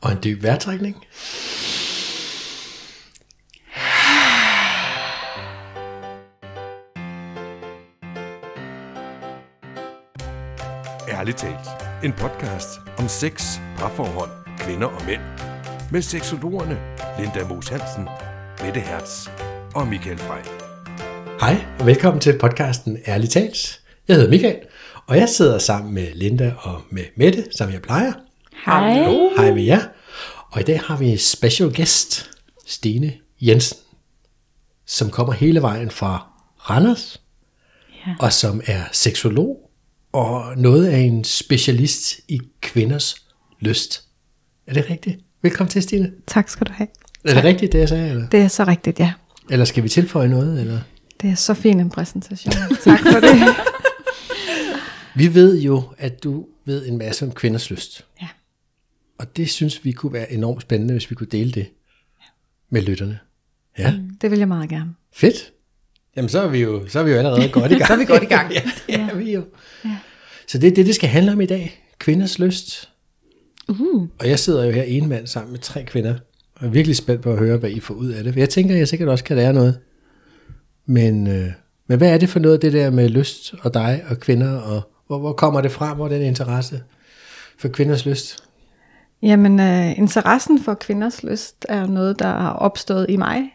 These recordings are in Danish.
Og en dyb vejrtrækning. Ærligt talt. En podcast om sex, parforhold, kvinder og mænd. Med seksologerne Linda Moos Hansen, Mette Hertz og Michael Frey. Hej, og velkommen til podcasten Ærligt Talt. Jeg hedder Michael, og jeg sidder sammen med Linda og med Mette, som jeg plejer. Hej. Hej med jer. Og i dag har vi special guest, Stine Jensen, som kommer hele vejen fra Randers, Ja. og som er seksolog og noget af en specialist i kvinders lyst. Er det rigtigt? Velkommen til, Stine. Tak skal du have. Er det rigtigt, det jeg sagde? Eller, Det er så rigtigt, ja. eller skal vi tilføje noget? Eller? Det er så fin en præsentation. tak for det. Vi ved jo, at du ved en masse om kvinders lyst. Ja. Og det synes vi kunne være enormt spændende, hvis vi kunne dele det med lytterne. Ja, Det vil jeg meget gerne. fedt. Jamen så er vi jo, så er vi jo allerede godt i gang. så er vi godt i gang. ja, det er vi jo. Ja. Så det er det, det skal handle om i dag. Kvinders lyst. Uh. Og jeg sidder jo her en mand sammen med tre kvinder. Og er virkelig spændt på at høre, hvad I får ud af det. For jeg tænker, at jeg sikkert også kan lære noget. Men, øh, men hvad er det for noget, det der med lyst og dig og kvinder? Og hvor, hvor kommer det fra, hvor den interesse for kvinders lyst? Jamen, uh, interessen for kvinders lyst er noget, der har opstået i mig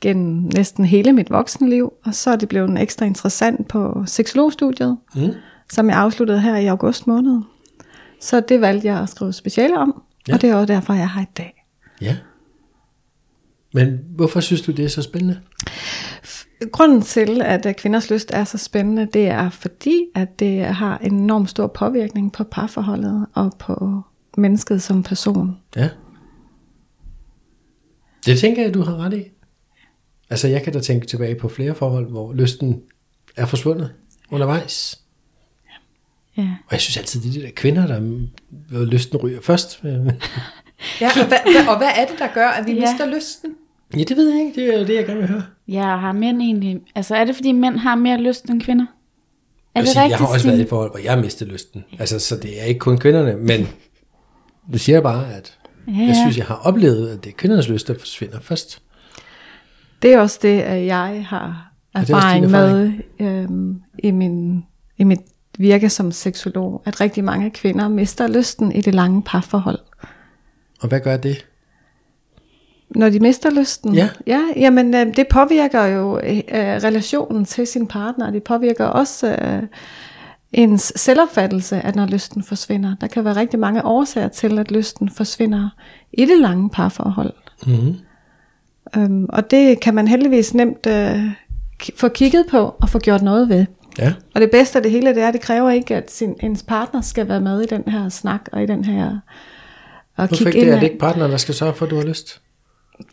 gennem næsten hele mit voksenliv. Og så er det blevet ekstra interessant på seksologstudiet, Mm. som jeg afsluttede her i august måned. Så det valgte jeg at skrive speciale om, Ja. ja. og det er også derfor, jeg er her i dag. Ja. Men hvorfor synes du, det er så spændende? Grunden til, at øh, kvinders lyst er så spændende, det er fordi, at det har en enorm stor påvirkning på parforholdet og på mennesket som person. Ja. Det tænker jeg, du har ret i. Altså, jeg kan da tænke tilbage på flere forhold, hvor lysten er forsvundet undervejs. Ja. Og jeg synes altid, det er de der kvinder, der hvor lysten ryger først. Ja, og hvad, og hvad er det, der gør, at vi Ja. ja. mister lysten? Ja, det ved jeg ikke. Det er det, jeg gerne vil høre. Ja, har mænd egentlig... Altså, er det fordi mænd har mere lyst end kvinder? Er Jeg, det sige, rigtigt, jeg har også været i et forhold, hvor jeg har mistet lysten. Altså, så det er ikke kun kvinderne, men du siger bare, at Ja, jeg synes, jeg har oplevet, at det er kvindernes lyst, der forsvinder først. Det er også det, at jeg har Er også din erfaring med øhm, i, min, i mit virke som seksolog, at rigtig mange kvinder mister lysten i det lange parforhold. Og hvad gør det? Når de mister lysten? Ja. ja jamen, øh, det påvirker jo øh, relationen til sin partner, og det påvirker også øh, ens selvopfattelse, at når lysten forsvinder. Der kan være rigtig mange årsager til, at lysten forsvinder i det lange parforhold. Mm-hmm. Øhm, og det kan man heldigvis nemt øh, få kigget på og få gjort noget ved. Ja. Og det bedste af det hele, det er, at det kræver ikke, at sin, ens partner skal være med i den her snak og i den her... Og Hvorfor ikke det? Er det ikke partneren, der skal sørge for, at du har lyst?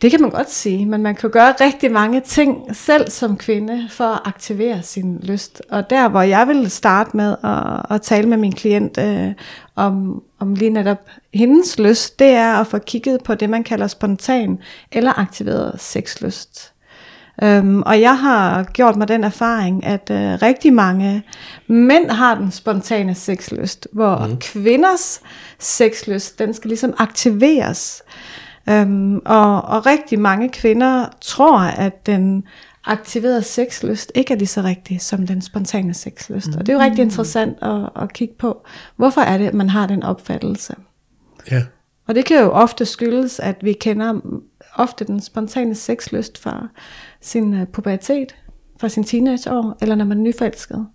Det kan man godt sige, men man kan gøre rigtig mange ting selv som kvinde for at aktivere sin lyst. Og der, hvor jeg vil starte med at, at tale med min klient øh, om, om lige netop hendes lyst, det er at få kigget på det, man kalder spontan eller aktiveret sexlyst. Øhm, og jeg har gjort mig den erfaring, at øh, rigtig mange mænd har den spontane sexlyst, hvor mm. kvinders sexlyst, den skal ligesom aktiveres. Øhm, og, og rigtig mange kvinder tror, at den aktiverede sexlyst ikke er lige så rigtig som den spontane sexlyst. Og det er jo rigtig interessant at, at kigge på, hvorfor er det, at man har den opfattelse. Ja. Og det kan jo ofte skyldes, at vi kender ofte den spontane sexlyst fra sin uh, pubertet, fra sin teenageår, eller når man er nyforelsket.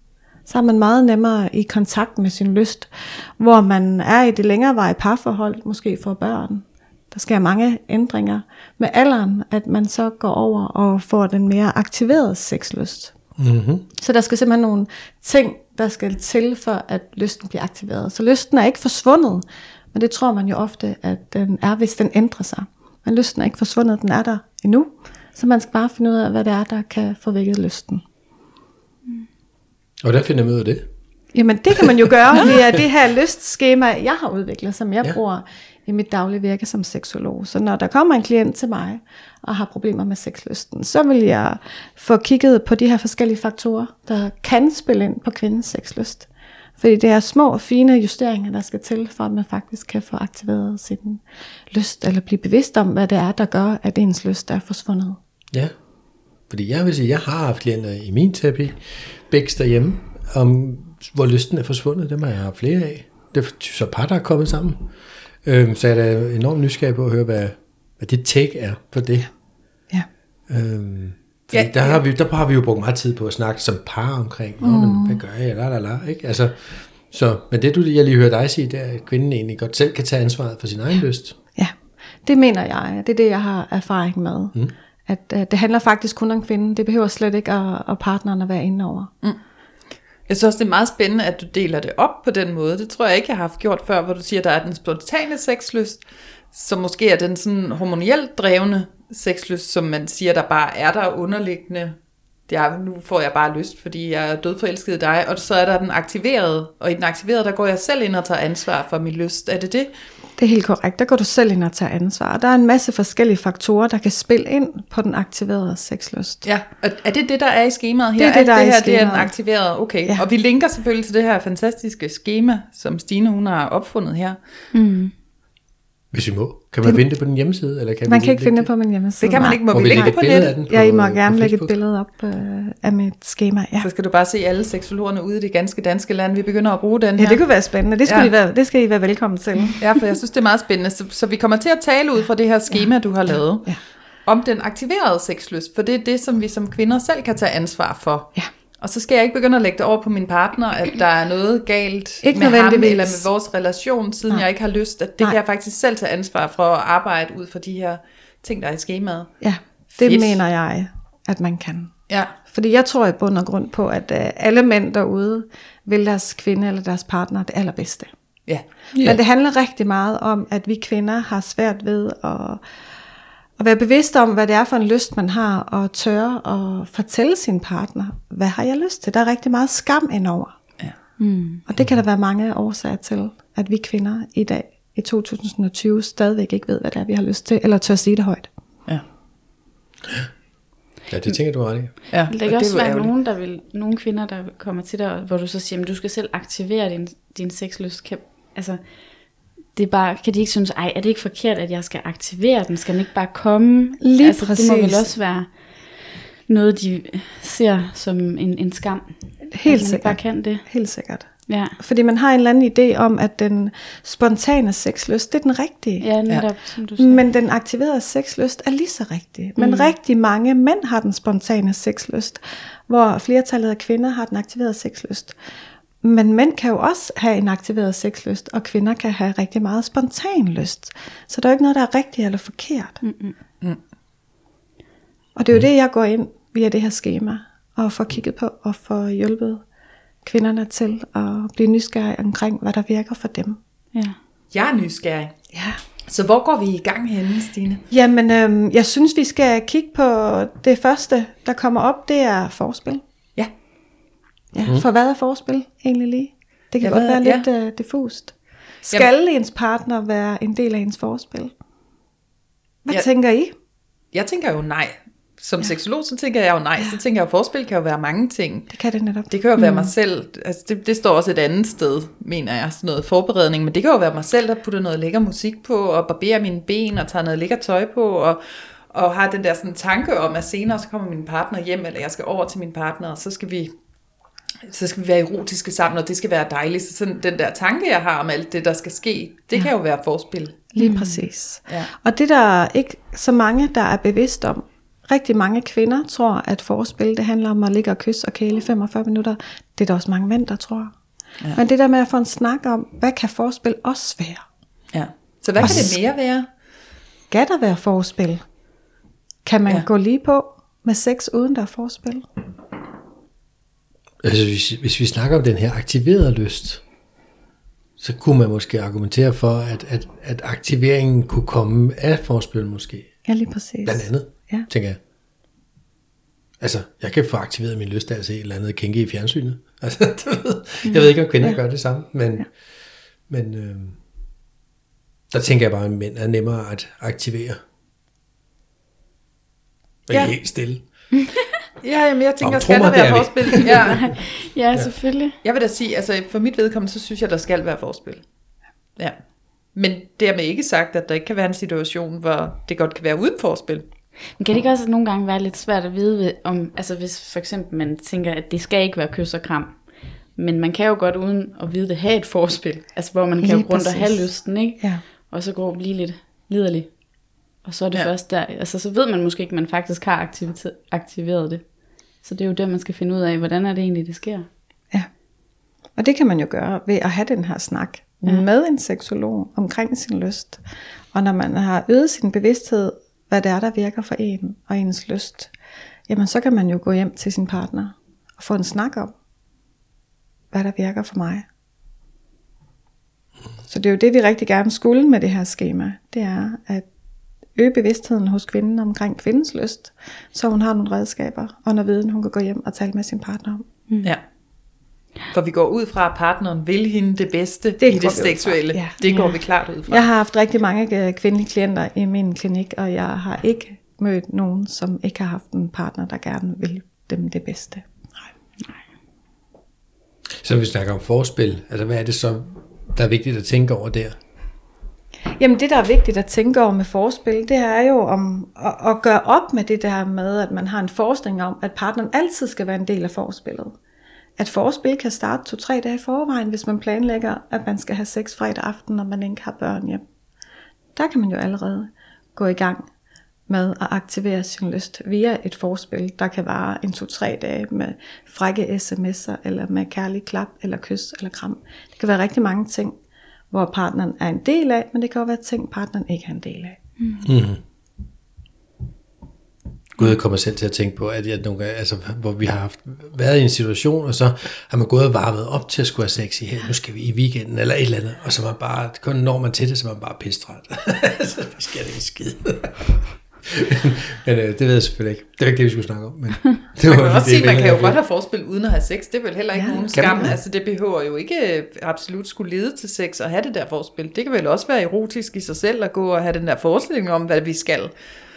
Så er man meget nemmere i kontakt med sin lyst, hvor man er i det længerevarige parforhold, måske får børn. Der sker mange ændringer med alderen, at man så går over og får den mere aktiverede sexlyst. Mm-hmm. Så der skal simpelthen nogle ting, der skal til for, at lysten bliver aktiveret. Så lysten er ikke forsvundet, men det tror man jo ofte, at den er, hvis den ændrer sig. Men lysten er ikke forsvundet, den er der endnu. Så man skal bare finde ud af, hvad det er, der kan få vækket lysten. Og hvordan finder man ud af det? Jamen det kan man jo gøre via det her lystskema, jeg har udviklet, som jeg ja. bruger i mit daglige virke som seksolog. Så når der kommer en klient til mig og har problemer med sexlysten, så vil jeg få kigget på de her forskellige faktorer, der kan spille ind på kvindens sexlyst. Fordi det er små, fine justeringer, der skal til, for at man faktisk kan få aktiveret sin lyst, eller blive bevidst om, hvad det er, der gør, at ens lyst er forsvundet. Ja, fordi jeg vil sige, jeg har haft klienter i min terapi, begge derhjemme, om hvor lysten er forsvundet. Dem har jeg haft flere af. Det er så par, der er kommet sammen. Øhm, så jeg er da enormt nysgerrig på at høre, hvad, hvad dit take er på det. Ja. Øhm, fordi Ja, ja, der, ja. har vi, der har vi jo brugt meget tid på at snakke som par omkring, Nå, men hvad gør jeg, la, la, la, ikke? Altså, så, men det du, jeg lige hører dig sige, det er, at kvinden egentlig godt selv kan tage ansvaret for sin egen lyst. Ja, det mener jeg. Det er det, jeg har erfaring med. Mm. At uh, det handler faktisk kun om kvinden. Det behøver slet ikke at, at partneren at være inde over. Jeg synes også, det er meget spændende, at du deler det op på den måde. Det tror jeg ikke, jeg har haft gjort før, hvor du siger, at der er den spontane sexlyst, som måske er den sådan hormonielt drevne sexlyst, som man siger, der bare er der underliggende. Er, nu får jeg bare lyst, fordi jeg er dødforelsket i dig. Og så er der den aktiverede, og i den aktiverede, der går jeg selv ind og tager ansvar for min lyst. Er det det? Det er helt korrekt. Der går du selv ind og tager ansvar. Der er en masse forskellige faktorer, der kan spille ind på den aktiverede sexlyst. Ja, og er det det, der er i skemaet her? Det er det, der er det i her, det er den aktiverede, okay. Ja. Og vi linker selvfølgelig til det her fantastiske schema, som Stine hun har opfundet her. Hvis vi må. Kan man finde det på den hjemmeside? Eller kan Man vi kan ikke finde det på min hjemmeside. Det kan man ikke. Må, Må vi vi lægge et på billede nettet? af den på, Ja, I må på gerne lægge et billede op øh, af mit schema. Ja. Så skal du bare se alle seksologerne ude i det ganske danske land. Vi begynder at bruge den ja, her. det kunne være spændende. Det skal, Ja. ja. I, være, det skal I være velkommen til. Ja, for jeg synes, det er meget spændende. Så, så vi kommer til at tale ud fra det her schema, du har lavet, Ja. om den aktiverede sexlyst, for det er det, som vi som kvinder selv kan tage ansvar for. Ja. Og så skal jeg ikke begynde at lægge det over på min partner, at der er noget galt Ikke med ham eller med vores relation, siden Nej. jeg ikke har lyst. At det Nej. kan jeg faktisk selv tage ansvar for at arbejde ud fra de her ting, der er i skemaet. Ja, det Fedt. mener jeg, at man kan. Ja, Fordi jeg tror i bund og grund på, at øh, alle mænd derude vil deres kvinde eller deres partner det allerbedste. ja. Ja. Men det handler rigtig meget om, at vi kvinder har svært ved at, at være bevidste om, hvad det er for en lyst, man har, og tørre at fortælle sin partner, hvad har jeg lyst til? Der er rigtig meget skam indover. Ja. Mm. Og det kan der være mange årsager til, at vi kvinder i dag, i 2020, stadigvæk ikke ved, hvad det er, vi har lyst til, eller tør sige det højt. ja. Ja, det tænker du ret i. ja. Vil der og ikke også er være ærgerligt. nogen, der vil, nogle kvinder, der kommer til dig, hvor du så siger, at du skal selv aktivere din, din sexlyst? Kan, altså, det er bare, kan de ikke synes, ej, er det ikke forkert, at jeg skal aktivere den? Skal den ikke bare komme? Lige altså, Det må vel præcis. også være noget, de ser som en, en skam. Helt at man ikke sikkert. bare kan det. Helt sikkert. Ja, Fordi man har en eller anden idé om, at den spontane sexlyst, det er den rigtige. ja netop, ja. som du sagde. Men den aktiverede sexlyst er lige så rigtig. Men mm. rigtig mange mænd har den spontane sexlyst, hvor flertallet af kvinder har den aktiverede sexlyst. Men mænd kan jo også have en aktiveret sexlyst, og kvinder kan have rigtig meget spontan lyst. Så der er jo ikke noget, der er rigtigt eller forkert. Mm. Og det er jo det, jeg går ind via det her schema, og får kigget på, og får hjulpet kvinderne til at blive nysgerrige omkring, hvad der virker for dem. ja. Jeg er nysgerrig. Ja. Så hvor går vi i gang henne, Stine? Jamen, øhm, jeg synes, vi skal kigge på det første, der kommer op, det er forspil. Ja. Ja, mm. for hvad er forspil egentlig lige? Det kan Ja, ja, godt være lidt ja. uh, diffust. Skal Jamen. ens partner være en del af ens forspil? Hvad Ja. ja. tænker I? Jeg tænker jo nej. Som ja. seksolog, så tænker jeg jo nej. Så tænker jeg, at forspil kan jo være mange ting. Det kan det netop. Det kan jo være mig selv, altså det, det står også et andet sted, mener jeg, sådan noget forberedning, men det kan jo være mig selv, der putter noget lækker musik på, og barberer mine ben, og tager noget lækker tøj på, og, og har den der sådan tanke om, at senere så kommer min partner hjem, eller jeg skal over til min partner, og så skal vi så skal vi være erotiske sammen, og det skal være dejligt. Så sådan den der tanke, jeg har om alt det, der skal ske, det ja. kan jo være forspil. Lige mm. præcis. Ja. Og det der er ikke så mange, der er bevidst om. Rigtig mange kvinder tror, at forspil, det handler om at ligge og kysse og kæle i 45 minutter. Det er der også mange mænd, der tror. Ja. Men det der med at få en snak om, hvad kan forspil også være? Ja. Så hvad kan det mere være? Skal der være forspil? Kan man ja. gå lige på med sex, uden der er forspil? Altså, hvis, hvis vi snakker om den her aktiverede lyst, så kunne man måske argumentere for, at, at, at aktiveringen kunne komme af forspil måske. Ja, lige præcis. Blandt andet, Ja. tænker jeg. Altså, jeg kan få aktiveret min lyst af at se et eller andet kinky i fjernsynet. Altså, jeg ved ikke, om kvinder ja. gør det samme, men, ja. men øh, der tænker jeg bare, at mænd er nemmere at aktivere. Og ja. helt stille. Ja, jamen, jeg tænker, Nå, skal der være forspil? Ja. Ja, selvfølgelig. Jeg vil da sige, altså for mit vedkommende, så synes jeg, der skal være forspil. Ja. Men dermed ikke sagt, at der ikke kan være en situation, hvor det godt kan være uden forspil. Men kan det ikke også nogle gange være lidt svært at vide, ved- om, altså hvis for eksempel man tænker, at det skal ikke være kys og kram, men man kan jo godt uden at vide det have et forspil, altså hvor man kan Lige jo rundt og have lysten, ikke? Ja. Og så gå og blive lidt liderlig. Og så er det Ja. først der, altså så ved man måske ikke, at man faktisk har aktiveret det. Så det er jo der, man skal finde ud af, hvordan er det egentlig, det sker. Ja. Og det kan man jo gøre ved at have den her snak ja. med en seksolog omkring sin lyst. Og når man har øget sin bevidsthed, hvad det er, der virker for en og ens lyst, jamen så kan man jo gå hjem til sin partner og få en snak om, hvad der virker for mig. Så det er jo det, vi rigtig gerne skulle med det her schema. Det er at øge bevidstheden hos kvinden omkring kvindens lyst, så hun har nogle redskaber og noget viden, hun kan gå hjem og tale med sin partner om. Mm. Ja. For vi går ud fra, at partneren vil hende det bedste Det det i går det seksuelle. ja. Det går Ja. vi klart ud fra. Jeg har haft rigtig mange øh, kvindelige klienter i min klinik, og jeg har ikke mødt nogen, som ikke har haft en partner, der gerne vil dem det bedste. Så vi snakker om forspil, altså hvad er det så, der er vigtigt at tænke over der? Jamen det, der er vigtigt at tænke over med forspil, det er jo om at, at gøre op med det der med, at man har en forestilling om, at partneren altid skal være en del af forspillet. At forspil kan starte to-tre dage i forvejen, hvis man planlægger, at man skal have sex fredag aften, når man ikke har børn hjem. Der kan man jo allerede gå i gang med at aktivere sin lyst via et forspil, der kan vare en to-tre dage med frække sms'er, eller med kærlig klap, eller kys, eller kram. Det kan være rigtig mange ting, hvor partneren er en del af, men det kan også være ting, partneren ikke er en del af. Mm. Gud, jeg kommer selv til at tænke på, at jeg nogle gange, altså, hvor vi har haft, været i en situation, og så har man gået og varmet op til at skulle have sex i her, nu skal vi i weekenden, eller et eller andet, og så man bare, kun når man til det, så man bare pistret. så sker det ikke skid. men øh, det ved jeg selvfølgelig ikke. Det er ikke det, vi skulle snakke om. Men det Man var kan også sige, man kan jo godt have forspil uden at have sex. Det er vel heller ikke Ja, nogen man skam. det? Altså det behøver jo ikke øh, absolut skulle lede til sex at have det der forspil. Det kan vel også være erotisk i sig selv at gå og have den der forestilling om, hvad vi skal.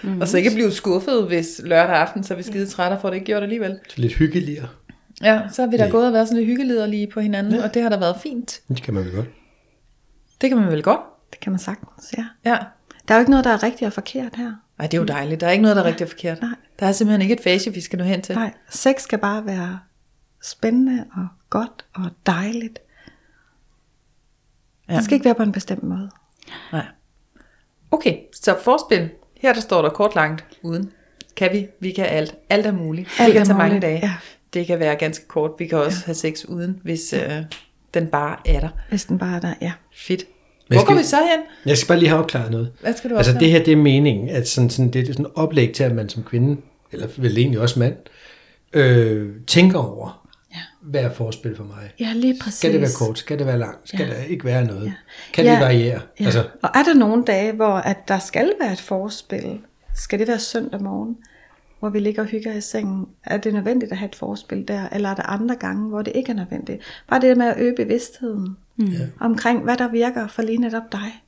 Mm. Og så ikke blive skuffet, hvis lørdag aften, så er vi skide trætte for det ikke gjort alligevel. Så lidt hyggeligere. Ja, så har vi da Ja. gået og været sådan lidt hyggelederlige på hinanden, og det har da været fint. Det kan man vel godt. Det kan man vel godt. Det kan man sagtens, ja. Ja. Der er jo ikke noget, der er rigtigt og forkert her. Ej, det er jo dejligt. Der er ikke noget, der er rigtig forkert. Nej. Der er simpelthen ikke et fase, vi skal nå hen til. Nej, sex skal bare være spændende og godt og dejligt. Ja. Det skal ikke være på en bestemt måde. Nej. Okay, så forspil. Her der står der kort langt uden. Kan vi? Vi kan alt. Alt er muligt. Alt det kan tage mange muligt, dage. ja. Det kan være ganske kort. Vi kan også ja. have sex uden, hvis øh, den bare er der. Hvis den bare er der, ja. Fedt. Hvor skal går vi- så hen? Jeg skal bare lige have opklaret noget. Hvad skal du Altså opklare? det her, det er meningen, at sådan, sådan, det er sådan oplæg til, at man som kvinde, eller vel egentlig også mand, øh, tænker over, Ja. hvad er forspil for mig? Ja, lige præcis. Skal det være kort? Skal det være langt? Skal Ja. der ikke være noget? Ja. Kan Ja. det variere? Ja. Altså, Altså, og er der nogle dage, hvor at der skal være et forspil? Skal det være søndag morgen, hvor vi ligger og hygger i sengen? Er det nødvendigt at have et forspil der? Eller er der andre gange, hvor det ikke er nødvendigt? Bare det der med at øge bevidstheden mm. omkring, hvad der virker for lige netop dig.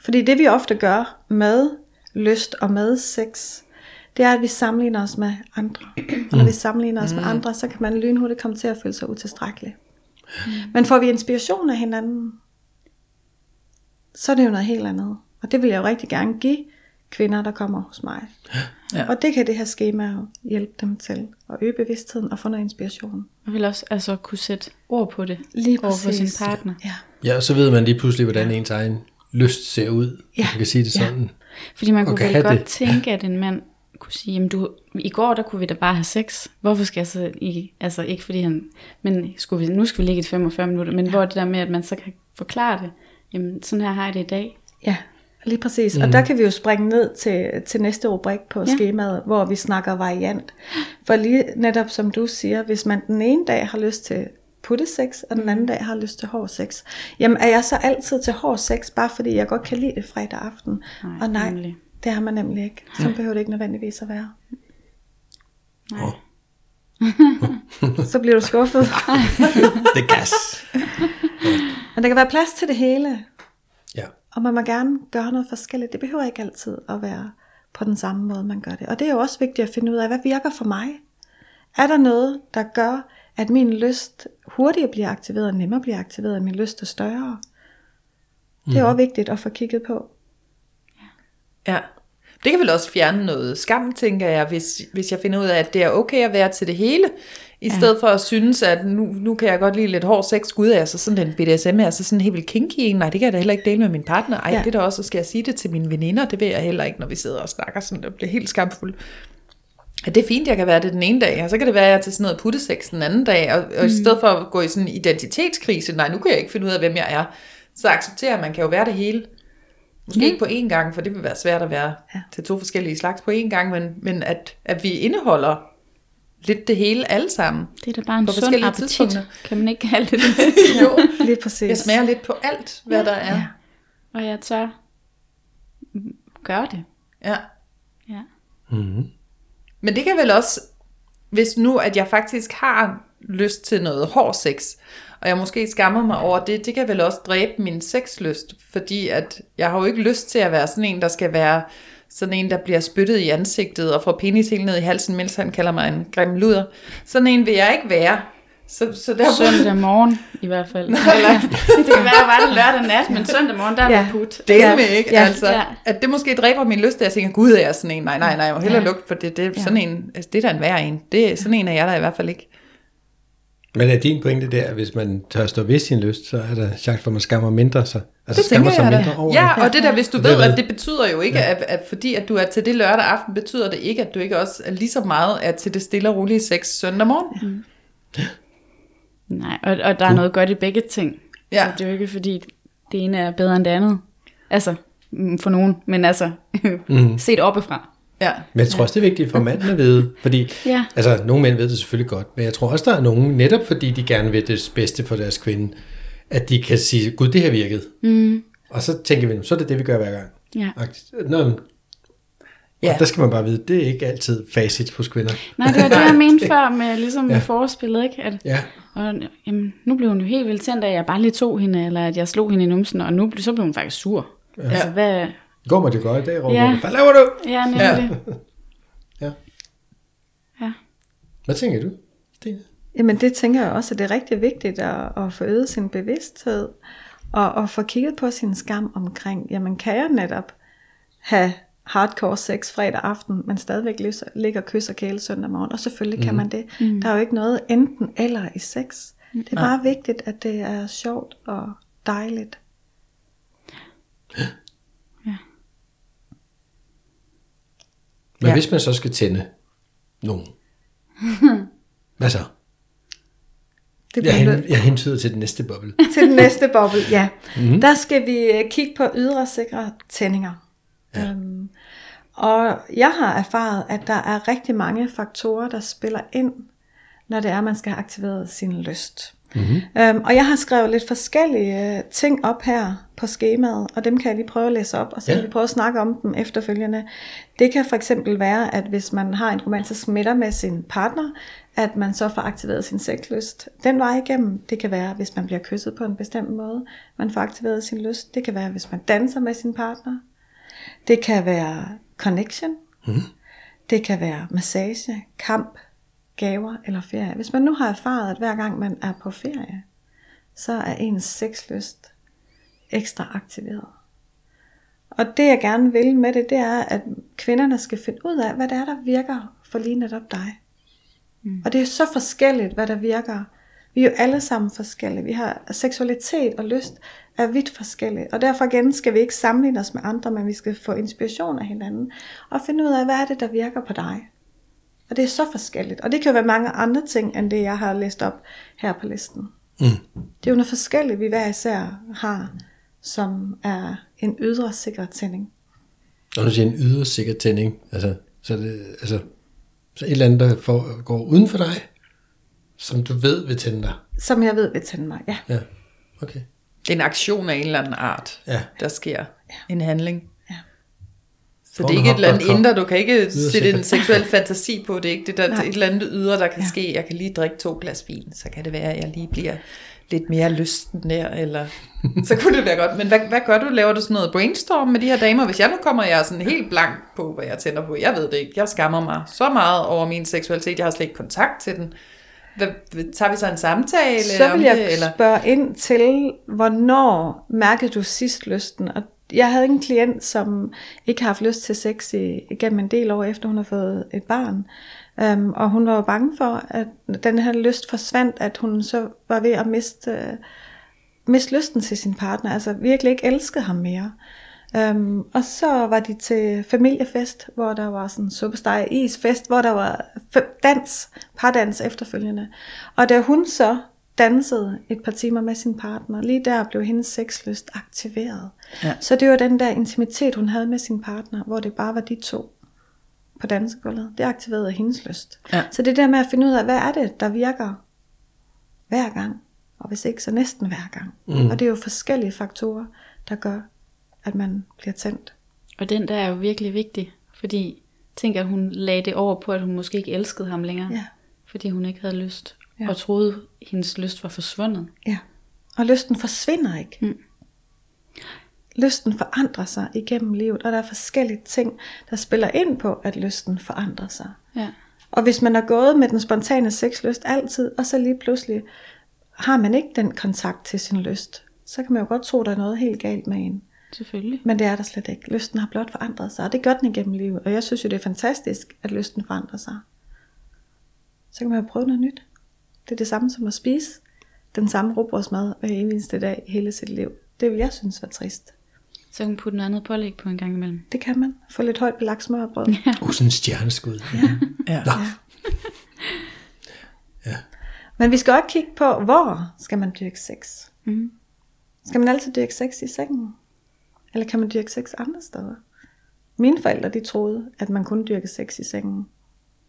Fordi det vi ofte gør med lyst og med sex, det er, at vi sammenligner os med andre. Og når vi sammenligner os med andre, så kan man lynhurtigt komme til at føle sig utilstrækkelig. Men får vi inspiration af hinanden, så er det jo noget helt andet. Og det vil jeg jo rigtig gerne give kvinder, der kommer hos mig. Ja. Og det kan det her schema jo hjælpe dem til at øge bevidstheden og få noget inspiration. Og vil også altså kunne sætte ord på det Lige over for sin partner. Ja. ja, og så ved man lige pludselig, hvordan ens egen lyst ser ud. Ja. Man kan sige det Ja. sådan. Fordi man kunne vel godt det. tænke, at en mand kunne sige, jamen du, i går der kunne vi da bare have sex. Hvorfor skal jeg så, i, altså ikke fordi han, men skulle vi, nu skal vi ligge i 45 minutter, men ja. hvor det der med, at man så kan forklare det, jamen sådan her har jeg det i dag. Ja, lige præcis. Mm. Og der kan vi jo springe ned til, til næste rubrik på ja. Skemaet, hvor vi snakker variant. For lige netop som du siger, hvis man den ene dag har lyst til puttesex, og den anden dag har lyst til hård sex, jamen er jeg så altid til hård sex, bare fordi jeg godt kan lide det fredag aften? Nej, og nej, nemlig. det har man nemlig ikke. Så behøver det ikke nødvendigvis at være. Nej. Så bliver du skuffet. Det gas. Men der kan være plads til det hele. Og man må gerne gøre noget forskelligt. Det behøver ikke altid at være på den samme måde, man gør det. Og det er jo også vigtigt at finde ud af, hvad virker for mig? Er der noget, der gør, at min lyst hurtigere bliver aktiveret, nemmere bliver aktiveret, at min lyst er større? Det er også vigtigt at få kigget på. Ja. Det kan vel også fjerne noget skam, tænker jeg, hvis, hvis jeg finder ud af, at det er okay at være til det hele, i ja. stedet for at synes, at nu, nu kan jeg godt lide lidt hård sex, gud er så sådan en BDSM, er så sådan helt vildt kinky en, nej, det kan jeg da heller ikke dele med min partner, ej, ja. Det er da også, skal jeg sige det til mine veninder, det vil jeg heller ikke, når vi sidder og snakker sådan, det bliver helt skamfuld. Ja, det er fint, jeg kan være det den ene dag, og så kan det være, at jeg er til sådan noget puttesex den anden dag, og, og i stedet for at gå i sådan en identitetskrise, nej, nu kan jeg ikke finde ud af, hvem jeg er, så accepterer at man kan jo være det hele. Måske Ja. ikke på én gang, for det vil være svært at være ja. til to forskellige slags på én gang, men, men at, at vi indeholder lidt det hele alle sammen. Det er da bare en På sund forskellige appetit. tidspunkter. Kan man ikke kalde det det? jo, Lige præcis. jeg smager lidt på alt, hvad ja. der er. Ja. Og jeg tør gøre det. Ja. Ja. Mm-hmm. Men det kan vel også, hvis nu, at jeg faktisk har lyst til noget hård sex, og jeg måske skammer mig over det, det kan vel også dræbe min sexlyst, fordi at jeg har jo ikke lyst til at være sådan en, der skal være sådan en, der bliver spyttet i ansigtet og får penis helt ned i halsen, mens han kalder mig en grim luder. Sådan en vil jeg ikke være. Så, så derfor... Søndag morgen i hvert fald. Eller, det kan være, at var det lørdag nat, men søndag morgen, der er Ja. put. Det er Ja. med ikke, Ja. altså. Ja. At det måske dræber min lyst, at jeg tænker, gud er jeg sådan en. Nej, nej, nej, jeg må hellere Ja. lukke, for det, det er Ja. sådan en, altså, det er da en værre en. Det, er- sådan en er jeg der i hvert fald ikke. Men er din pointe der, at hvis man tør stå ved sin lyst, så er der chance for, at man skammer mindre sig? Altså Det skammer sig mindre over Ja, det? og det der, hvis du ved, at det betyder jo ikke, at, at fordi at du er til det lørdag aften, betyder det ikke, at du ikke også er lige så meget er til det stille og rolige sex søndag morgen. Nej, og, og der er noget godt i begge ting. Ja. Så det er jo ikke fordi, det ene er bedre end det andet. Altså, mm, for nogen, men altså, mm. set oppefra. Ja. Men jeg tror også, det er vigtigt for manden at vide, fordi Ja. altså, nogle mænd ved det selvfølgelig godt, men jeg tror også, der er nogen, netop fordi de gerne vil det bedste for deres kvinde, at de kan sige, gud, det her virkede. Mm. Og så tænker vi, så er det det, vi gør hver gang. Ja. Nå, men- Ja. Og der skal man bare vide, det er ikke altid facit hos kvinder. Nej, det var det, jeg mente før med, ligesom med forspillet, ikke? At, Ja, og, jamen, nu blev hun jo helt vildt tændt af, at jeg bare lige tog hende, eller at jeg slog hende i numsen, og nu så blev hun faktisk sur. Ja. Altså, hvad... går man det godt i dag, råber Ja. ja. Hvad laver du? Ja, nemlig. Ja. Ja. Hvad tænker du, Stine? Jamen det tænker jeg også, at det er rigtig vigtigt at, at få øget sin bevidsthed, og, og få kigget på sin skam omkring, jamen kan jeg netop have hardcore sex fredag aften, men stadigvæk ligge- ligge og kæle søndag morgen, og selvfølgelig kan man det. Mm. Der er jo ikke noget enten eller i sex. Det er bare vigtigt, at det er sjovt og dejligt. Men Ja. hvis man så skal tænde nogen, hvad så? Det Jeg, hen, jeg hentyder til den næste boble. til den næste boble, ja. Mm. Der skal vi øh, kigge på ydre sikre tændinger. Ja. Øhm, og jeg har erfaret, at der er rigtig mange faktorer, der spiller ind, når det er, at man skal have aktiveret sin lyst. Mm-hmm. Øhm, og jeg har skrevet lidt forskellige øh, ting op her på skemaet, og dem kan jeg lige prøve at læse op, og så Ja. kan vi prøve at snakke om dem efterfølgende. Det kan for eksempel være, at hvis man har en romantisk middag med sin partner, at man så får aktiveret sin sexlyst. Den vej igennem, det kan være, hvis man bliver kysset på en bestemt måde, man får aktiveret sin lyst. Det kan være, hvis man danser med sin partner. Det kan være connection. Mm. Det kan være massage, kamp, gaver eller ferie. Hvis man nu har erfaret, at hver gang man er på ferie, så er ens sexlyst ekstra aktiveret. Og det jeg gerne vil med det, det er, at kvinderne skal finde ud af, hvad det er, der virker for lige netop dig. Mm. Og det er så forskelligt, hvad der virker. Vi er jo alle sammen forskellige. Vi har seksualitet og lyst er vidt forskellige. Og derfor igen skal vi ikke sammenligne os med andre, men vi skal få inspiration af hinanden. Og finde ud af, hvad er det, der virker på dig. Og det er så forskelligt. Og det kan jo være mange andre ting, end det jeg har læst op her på listen. Mm. Det er jo noget forskelligt, vi hver især har, som er en ydre sikker tænding. Og du siger en ydre sikker tænding, altså, så, er det, altså, så et eller andet, der får, går uden for dig, som du ved vil tænde dig. Som jeg ved vil tænde mig, ja. Ja, okay. Det er en aktion af en eller anden art, Ja. der sker. En handling. Så det er ikke et eller andet indre, du kan ikke sætte en seksuel fantasi på. Det er ikke det der, Nej. et eller andet ydre, der kan Ja. ske. Jeg kan lige drikke to glas vin, så kan det være, at jeg lige bliver lidt mere lysten der, eller så kunne det være godt. Men hvad, hvad gør du? Laver du sådan noget brainstorm med de her damer? Hvis jeg nu kommer, jeg er sådan helt blank på, hvad jeg tænder på. Jeg ved det ikke. Jeg skammer mig så meget over min seksualitet. Jeg har slet ikke kontakt til den. Hvad, tager vi så en samtale Så vil jeg det? Eller? spørge ind til, hvornår mærkede du sidst lysten? Og jeg havde en klient, som ikke har haft lyst til sex i, igennem en del år, efter hun har fået et barn. Um, og hun var jo bange for, at den her lyst forsvandt, at hun så var ved at miste, uh, miste lysten til sin partner, altså virkelig ikke elskede ham mere. Um, og så var de til familiefest, hvor der var sådan supersteg isfest, hvor der var f- dans, pardans efterfølgende. Og da hun så dansede et par timer med sin partner, lige der blev hendes sexlyst aktiveret. Ja. Så det var den der intimitet, hun havde med sin partner, hvor det bare var de to på dansegulvet. Det aktiverede hendes lyst. Ja. Så det der med at finde ud af, hvad er det, der virker hver gang, og hvis ikke, så næsten hver gang. Mm. Og det er jo forskellige faktorer, der gør, at man bliver tændt. Og den der er jo virkelig vigtig, fordi tænk, at hun lagde det over på, at hun måske ikke elskede ham længere, Ja. fordi hun ikke havde lyst, Ja. og troede, hendes lyst var forsvundet. Ja. Og lysten forsvinder ikke. Mm. Lysten forandrer sig igennem livet, og der er forskellige ting, der spiller ind på, at lysten forandrer sig. Ja. Og hvis man er gået med den spontane sexlyst altid, og så lige pludselig har man ikke den kontakt til sin lyst, så kan man jo godt tro, der er noget helt galt med en. Selvfølgelig. Men det er der slet ikke. Lysten har blot forandret sig, og det gør den igennem livet. Og jeg synes jo, det er fantastisk, at lysten forandrer sig. Så kan man jo prøve noget nyt. Det er det samme som at spise den samme råbrødsmad hver eneste dag i hele sit liv. Det vil jeg synes var trist. Så kan man putte noget andet pålæg på en gang imellem. Det kan man. Få lidt højt belagt smørbrød. Uh, sådan en stjerneskud. Ja. Nå, Men vi skal også kigge på, hvor skal man dyrke sex? Mm. Skal man altid dyrke sex i sengen? Eller kan man dyrke sex andre steder? Mine forældre, de troede, at man kunne dyrke sex i sengen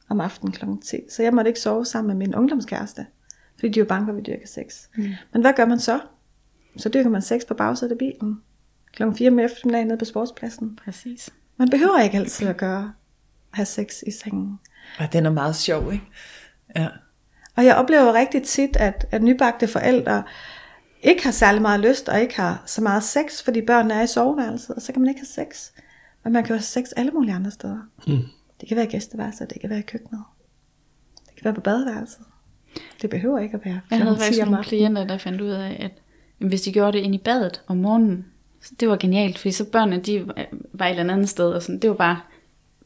om aftenen kl. 10. Så jeg måtte ikke sove sammen med min ungdomskæreste, fordi de var bange for, at vi dyrker sex. Mm. Men hvad gør man så? Så dyrker man sex på bagsædet af bilen. Klokken 4 om eftermiddagen nede på sportspladsen. Præcis. Man behøver ikke altid at gøre have sex i sengen. Og den er meget sjov, ikke? Ja. Og jeg oplever rigtig tit, at, at nybagte forældre ikke har særlig meget lyst, og ikke har så meget sex, fordi børnene er i soveværelset, og så kan man ikke have sex. Men man kan jo have sex alle mulige andre steder. Mm. Det kan være gæsteværelset, det kan være i køkkenet. Det kan være på badeværelset. Det behøver ikke at være Jeg havde klokken 10 faktisk nogle klienter, der fandt ud af, at hvis de gjorde det ind i badet om morgenen, så det var genialt, fordi så børnene, de var et eller andet sted, og sådan, det var bare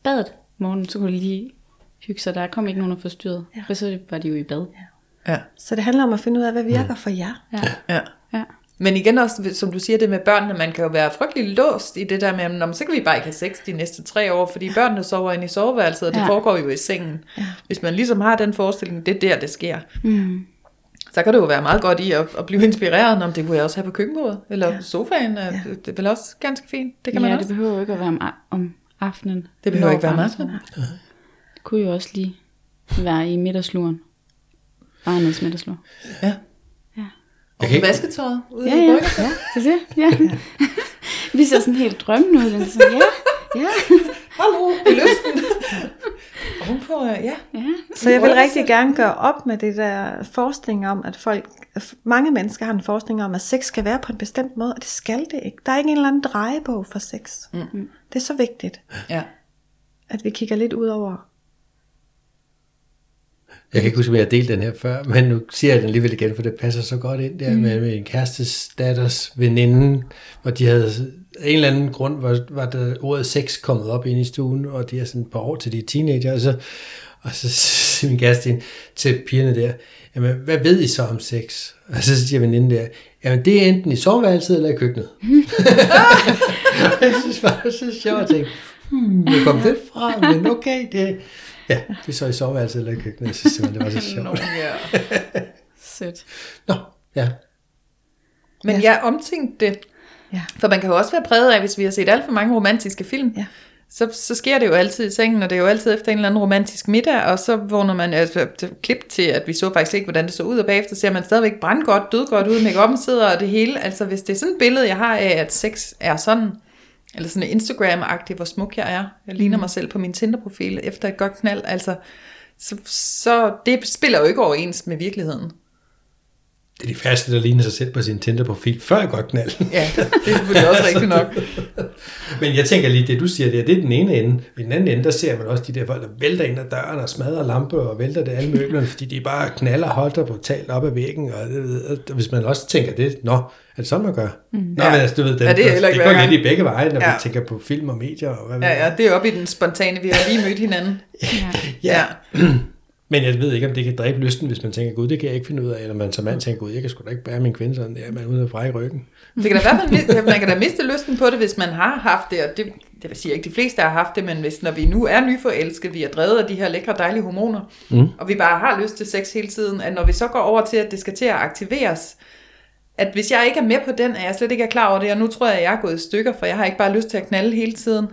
badet om morgenen, så kunne de lige hygge sig, der kom ikke nogen, der forstyrrede, Ja. ja. for så var de jo i bad. Ja. Så det handler om at finde ud af, hvad virker for jer. Ja. ja. Men igen også, som du siger det med børnene, man kan jo være frygtelig låst i det der med, "Nå, men så kan vi bare ikke have sex de næste tre år, fordi børnene sover inde i soveværelset, og det Ja. foregår jo i sengen. Ja. Hvis man ligesom har den forestilling, det er der, det sker. Mm. Så kan det jo være meget godt i at, at blive inspireret, om det kunne jeg også have på køkkenbordet, eller Ja. sofaen, ja. Ja. det er vel også ganske fint. Det kan ja, man det også. behøver jo ikke at være om, om aftenen. Det behøver ikke være om aftenen. Det kunne jo også lige være i middagsluren. Barnets middagslur. Ja. Og ikke- vasketøjet ude Ja, i ja, ja, det er det. Ja. Vi ser sådan helt drømmende ud. den Sådan, ja, ja, Hallo, i lysten. Ovenpå, ja. ja. Så jeg vil rigtig gerne gøre op med det der forskning om, at folk, mange mennesker har en forskning om, at sex skal være på en bestemt måde, og det skal det ikke. Der er ikke en eller anden drejebog for sex. Mm. Det er så vigtigt, ja. at vi kigger lidt ud over. Jeg kan ikke huske, om jeg har delt den her før, men nu siger jeg den alligevel igen, for det passer så godt ind der mm. med, med en kærestes datters veninde, hvor de havde af en eller anden grund, var, var der ordet sex kommet op ind i stuen, og de er sådan et par år til de er teenager, og så, og så siger min kæreste til pigerne der, jamen, hvad ved I så om sex? Og så siger veninden der, jamen, det er enten i soveværelset eller i køkkenet. jeg synes bare, det er så sjovt at tænke, hmm, hvor kom det fra? Men okay, det, ja, det er så i soveværelset eller i køkkenet. Jeg synes simpelthen, det var så Nå, sjovt. ja. Sødt. Nå, ja. Men jeg omtænkte det, Ja. for man kan jo også være præget af, hvis vi har set alt for mange romantiske film, Ja. så, så sker det jo altid i sengen, og det er jo altid efter en eller anden romantisk middag, og så vågner man, altså det er klip til, at vi så faktisk ikke, hvordan det så ud, og bagefter ser man stadigvæk brandgodt, dødgodt ud, make sidder og det hele. Altså hvis det er sådan et billede, jeg har af, at sex er sådan, eller sådan Instagram-agtigt, hvor smuk jeg er. Jeg ligner mig selv på min Tinder-profil efter et godt knald. Altså, så, så det spiller jo ikke overens med virkeligheden. Det er de færreste, der ligner sig selv på sin Tinder-profil, før jeg godt knald. Ja, det er selvfølgelig også rigtigt nok. Men jeg tænker lige, det du siger, det er, det er den ene ende. I den anden ende, der ser man også de der folk, der vælter ind ad døren og smadrer lamper og vælter det alle møblerne, fordi de bare knaller holdt og brutalt op ad væggen. Og, og hvis man også tænker det, nå, er det sådan, man gør? Mm. Nå, Ja. men altså, du ved, den, Ja, det er det går lidt i begge veje, når Ja. ja. vi tænker på film og medier. Og hvad ved Ja, ja, det er oppe i den spontane, vi har lige mødt hinanden. Ja. Ja. Men jeg ved ikke, om det kan dræbe lysten, hvis man tænker, gud, det kan jeg ikke finde ud af. Eller man som mand tænker, gud, jeg kan sgu da ikke bære min kvinde sådan der, man uden at brække ryggen. Det kan da i hvert fald, man kan da miste lysten på det, hvis man har haft det, og det, det vil sige ikke de fleste har haft det, men hvis når vi nu er nyforelskede, vi er drevet af de her lækre dejlige hormoner, mm. og vi bare har lyst til sex hele tiden, at når vi så går over til, at det skal til at aktiveres, at hvis jeg ikke er med på den, at jeg slet ikke er klar over det, og nu tror jeg, at jeg er gået i stykker, for jeg har ikke bare lyst til at knalde hele tiden,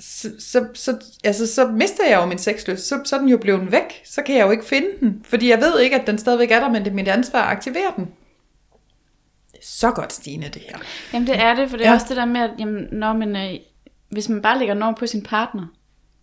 så, så, så, altså, så mister jeg jo min sexlyst. Så, så er den jo blevet væk. Så kan jeg jo ikke finde den. Fordi jeg ved ikke, at den stadigvæk er der, men det er mit ansvar at aktivere den. Det er så godt, Stine, det her. Jamen det er det, for det er Ja. ja. også det der med, at jamen, når man, øh, hvis man bare lægger norm på sin partner,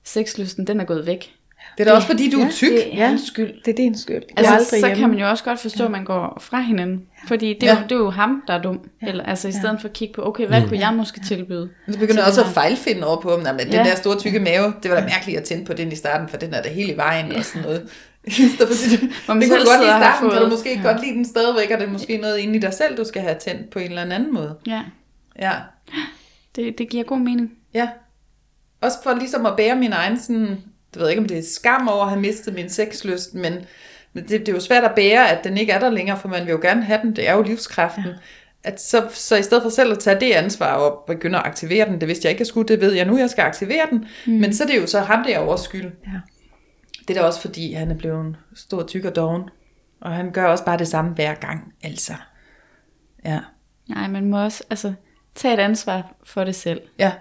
sexlysten, den er gået væk. Det er da også, fordi du er Ja, tyk. Det er Ja. hans skyld. Det er din skyld. Er Altså, aldrig så hjemme. kan man jo også godt forstå, at man går fra hinanden. Fordi det er, Ja. jo, det er jo ham, der er dum. Eller, altså i stedet for at kigge på, okay, hvad kunne jeg måske tilbyde? Så begynder også at fejlfinde over på ham. "Nå, Men den Ja. der store tykke mave, det var da mærkeligt at tænde på den i starten, for den er der hele i vejen og sådan noget. Hvor man det kunne du godt lide i starten, kan du måske ikke godt lide den stadigvæk, og det er måske noget inde i dig selv, du skal have tændt på en eller anden måde. Ja, Ja. det, det giver god mening. Ja. Også for ligesom at bære min egen sådan, jeg ved ikke om det er skam over at have mistet min sexlyst, men men det, det er jo svært at bære, at den ikke er der længere, for man vil jo gerne have den, det er jo livskraften. Ja. At så, så i stedet for selv at tage det ansvar og begynde at aktivere den, det vidste jeg ikke, jeg skulle, det ved jeg nu, jeg skal aktivere den, mm. men så er det jo så ham, det er over skyld. Ja. Det er da også fordi, han er blevet en stor, tyk og doven, og han gør også bare det samme hver gang, altså. Ja, Nej, man må også altså, tage et ansvar for det selv. ja,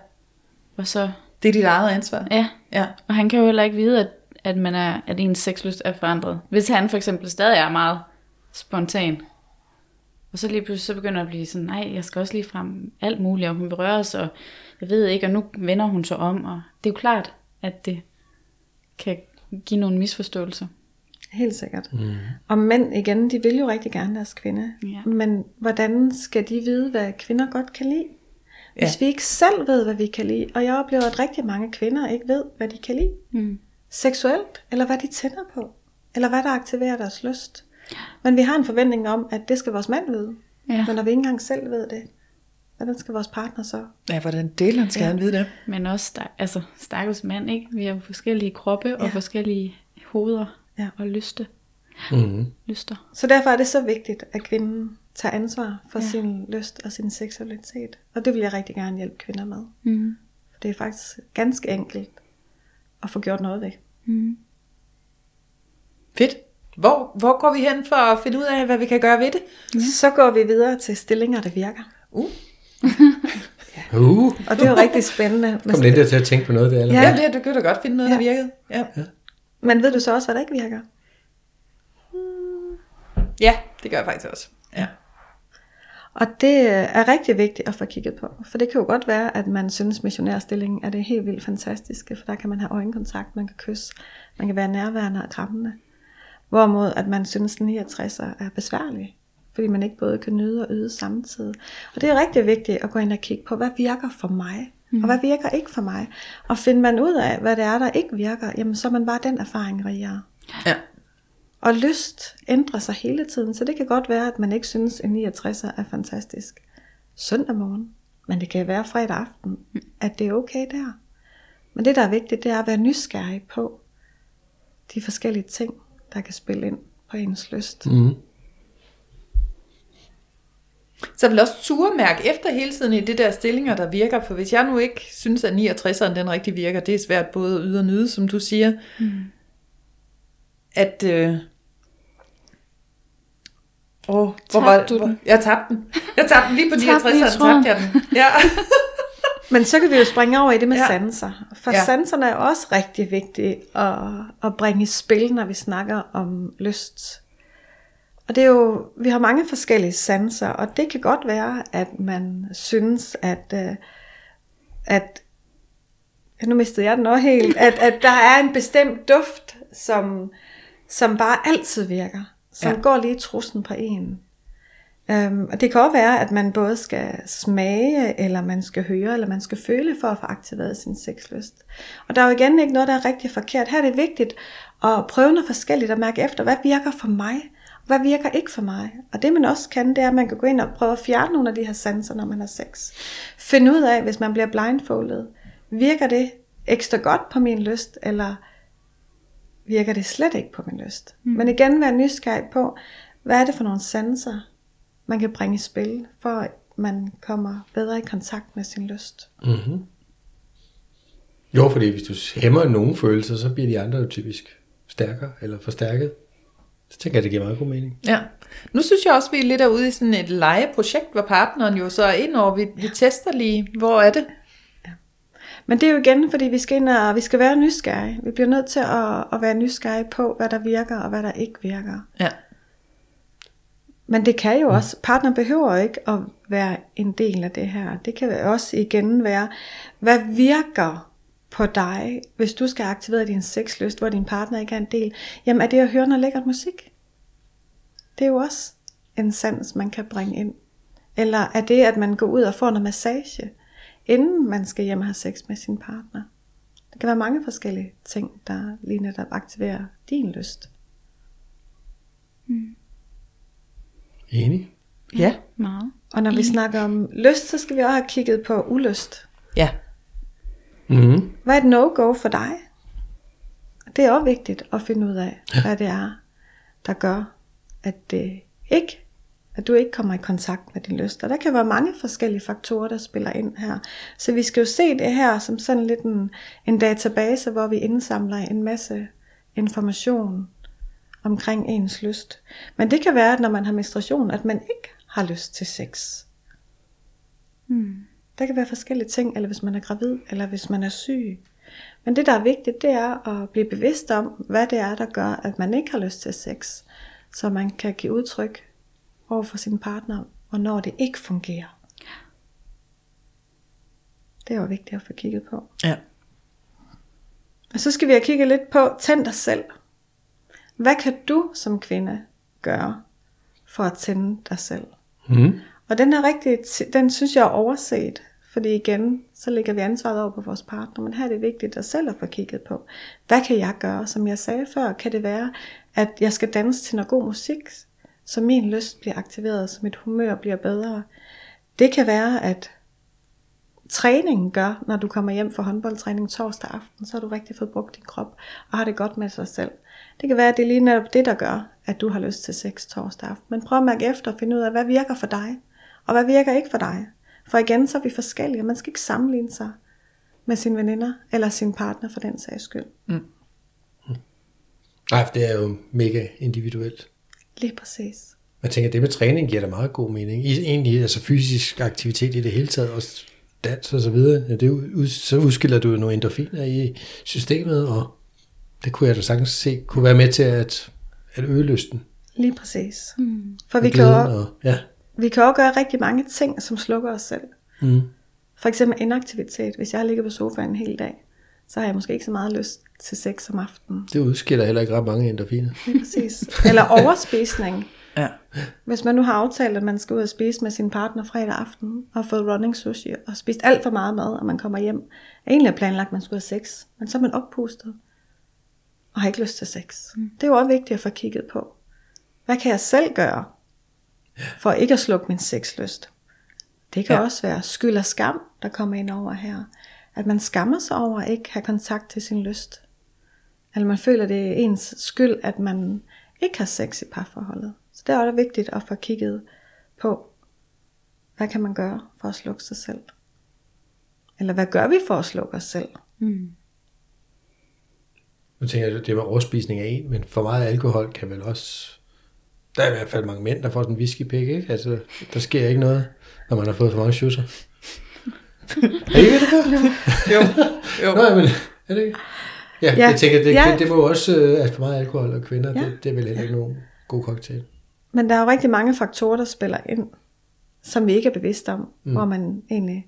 Og så, det er dit eget ansvar. ja, Ja, og han kan jo heller ikke vide, at, at, man er, at ens sexlyst er forandret. Hvis han for eksempel stadig er meget spontan, og så lige pludselig så begynder at blive sådan, nej, jeg skal også lige frem alt muligt, og hun berøres, og jeg ved ikke, og nu vender hun sig om, og det er jo klart, at det kan give nogle misforståelser. Helt sikkert. Mm. Og mænd igen, de vil jo rigtig gerne deres kvinde. Ja. Men hvordan skal de vide, hvad kvinder godt kan lide? Hvis Ja. vi ikke selv ved, hvad vi kan lide, og jeg oplever, at rigtig mange kvinder ikke ved, hvad de kan lide. Mm. Seksuelt, eller hvad de tænder på, eller hvad der aktiverer deres lyst. Men vi har en forventning om, at det skal vores mand vide. Ja. Men når vi ikke engang selv ved det, hvordan skal vores partner så? ja hvordan delen skal ja. han vide det? Men også, altså, stakkels mand, ikke? Vi har jo forskellige kroppe og Ja. forskellige hoveder Ja. og lyste. Mm-hmm. lyster. Så derfor er det så vigtigt, at kvinden tager ansvar for ja. sin lyst og sin seksualitet. Og det vil jeg rigtig gerne hjælpe kvinder med. Mm. For det er faktisk ganske enkelt at få gjort noget ved. Mm. Fedt. Hvor, hvor går vi hen for at finde ud af, hvad vi kan gøre ved det? Ja. Så går vi videre til stillinger, der virker. Uh. Uh, Og det er jo rigtig spændende. kom lidt der til at tænke på noget der. Eller? Ja. Ja, det, du kan da godt finde noget, der Ja. virkede. Ja. Men ved du så også, hvad der ikke virker? ja, det gør jeg faktisk også. Ja. Og det er rigtig vigtigt at få kigget på. For det kan jo godt være, at man synes, missionærstillingen er det helt vildt fantastiske, for der kan man have øjenkontakt, man kan kysse, man kan være nærværende og krammende. Hvorimod at man synes, den 69 er besværlig, fordi man ikke både kan nyde og yde samtidig. Og det er rigtig vigtigt at gå ind og kigge på, hvad virker for mig, og hvad virker ikke for mig. Og finder man ud af, hvad det er, der ikke virker, jamen så er man bare den erfaring rigere. ja. Og lyst ændrer sig hele tiden, så det kan godt være, at man ikke synes, at en 69 er fantastisk søndag morgen. Men det kan være fredag aften, at det er okay der. Men det, der er vigtigt, det er at være nysgerrig på de forskellige ting, der kan spille ind på ens lyst. Mm. Så jeg vil også turmærke efter hele tiden i det der stillinger, der virker. For hvis jeg nu ikke synes, at 69'eren den rigtig virker, det er svært både at yde og nyde, som du siger. Mm. At... Øh, Åh, hvor Tabte var du hvor, den? Jeg tabte den. Jeg tabte den lige på Tabte den i 69'eren, tråden. tabte jeg den. Ja. Men så kan vi jo springe over i det med Ja. sanser. For Ja. sanserne er også rigtig vigtige at, at bringe i spil, når vi snakker om lyst. Og det er jo, vi har mange forskellige sanser, og det kan godt være, at man synes, at, øh, at ja, nu mistede jeg den også helt, at, at der er en bestemt duft, som, som bare altid virker. Som Ja. går lige i trussen på en. Um, og det kan også være, at man både skal smage, eller man skal høre, eller man skal føle for at få aktiveret sin sexlyst. Og der er jo igen ikke noget, der er rigtig forkert. Her er det vigtigt at prøve noget forskelligt og mærke efter, hvad virker for mig, og hvad virker ikke for mig. Og det man også kan, det er, at man kan gå ind og prøve at fjerne nogle af de her sanser, når man har sex. Find ud af, hvis man bliver blindfoldet, virker det ekstra godt på min lyst, eller virker det slet ikke på min lyst. Mm. Men igen være nysgerrig på, hvad er det for nogle sanser, man kan bringe i spil, for at man kommer bedre i kontakt med sin lyst. Mm-hmm. Jo, fordi hvis du hæmmer nogle følelser, så bliver de andre jo typisk stærkere eller forstærket. Så tænker jeg, det giver meget god mening. Ja. Nu synes jeg også, vi er lidt ude i sådan et legeprojekt, hvor partneren jo så er ind over. Vi, vi tester lige, hvor er det? Men det er jo igen, fordi vi skal, ind og, vi skal være nysgerrige. Vi bliver nødt til at, at være nysgerrige på, hvad der virker og hvad der ikke virker. Ja. Men det kan jo også, partner behøver ikke at være en del af det her. Det kan også igen være, hvad virker på dig, hvis du skal aktivere din sexlyst, hvor din partner ikke er en del. Jamen er det at høre noget lækkert musik? Det er jo også en sans, man kan bringe ind. Eller er det, at man går ud og får noget massage, inden man skal hjem og have sex med sin partner? Det kan være mange forskellige ting, der lige netop aktiverer din lyst. Enig? Ja. Meget. Og når vi snakker om lyst, så skal vi også have kigget på ulyst. Ja. Mm-hmm. Hvad er et no-go for dig? Det er også vigtigt at finde ud af, hvad det er, der gør, at det ikke at du ikke kommer i kontakt med din lyst. Og der kan være mange forskellige faktorer, der spiller ind her. Så vi skal jo se det her som sådan lidt en, en database, hvor vi indsamler en masse information omkring ens lyst. Men det kan være, at når man har menstruation, at man ikke har lyst til sex. Der kan være forskellige ting, eller hvis man er gravid, eller hvis man er syg. Men det, der er vigtigt, det er at blive bevidst om, hvad det er, der gør, at man ikke har lyst til sex. Så man kan give udtryk over for sin partner, hvornår det ikke fungerer. Det er jo vigtigt at få kigget på. Ja. Og så skal vi have kigget lidt på, tænd dig selv. Hvad kan du som kvinde gøre for at tænde dig selv? Mm. Og den er rigtig, den synes jeg er overset. Fordi igen, så lægger vi ansvaret over på vores partner. Men her er det vigtigt at selv at få kigget på. Hvad kan jeg gøre? Som jeg sagde før, kan det være, at jeg skal danse til noget god musik, så min lyst bliver aktiveret, så mit humør bliver bedre. Det kan være, at træningen gør, når du kommer hjem fra håndboldtræning torsdag aften, så har du rigtig fået brugt din krop, og har det godt med sig selv. Det kan være, at det er lige netop det, der gør, at du har lyst til sex torsdag aften. Men prøv at mærke efter og finde ud af, hvad virker for dig, og hvad virker ikke for dig. For igen, så er vi forskellige, man skal ikke sammenligne sig med sine veninder, eller sin partner for den sags skyld. Mm. Mm. Nej, for det er jo mega individuelt. Lige præcis. Jeg tænker, det med træning giver da meget god mening. I, egentlig, altså fysisk aktivitet i det hele taget, også dans og så videre. Ja, det ud- så udskiller du jo nogle endorfiner i systemet, og det kunne jeg da sagtens se, kunne være med til at, at øge lysten. Lige præcis. Mm. For vi kan, også, og, ja. vi kan også gøre rigtig mange ting, som slukker os selv. Mm. For eksempel inaktivitet. Hvis jeg ligger på sofaen en hel dag, så har jeg måske ikke så meget lyst til sex om aftenen. Det udskiller heller ikke ret mange endorfiner. Lige præcis. Eller overspisning. Ja. Hvis man nu har aftalt, at man skal ud og spise med sin partner fredag aften, og fået running sushi, og spist alt for meget mad, og man kommer hjem. Egentlig er planlagt, at man skulle have sex, men så er man oppustet, og har ikke lyst til sex. Mm. Det er jo også vigtigt at få kigget på. Hvad kan jeg selv gøre, for ikke at slukke min sexlyst? Det kan Ja. ja. også være skyld og skam, der kommer ind over her. At man skammer sig over at ikke have kontakt til sin lyst. Eller man føler, det er ens skyld, at man ikke har sex i parforholdet. Så det er også vigtigt at få kigget på, hvad kan man gøre for at slukke sig selv? Eller hvad gør vi for at slukke os selv? Nu tænker jeg, det med overspisning af en, men for meget alkohol kan vel også... Der er i hvert fald mange mænd, der får sådan en whiskypik, ikke? Altså, der sker ikke noget, når man har fået for mange schusser. er I ved det her? Jo. jo. Nå, men er det ikke? Ja, ja. Jeg tænker, det, Ja. det, det må også, øh, at for meget alkohol og kvinder, Ja. det, det er vel heller ikke nogen god cocktail. Men der er jo rigtig mange faktorer, der spiller ind, som vi ikke er bevidste om, mm. hvor man egentlig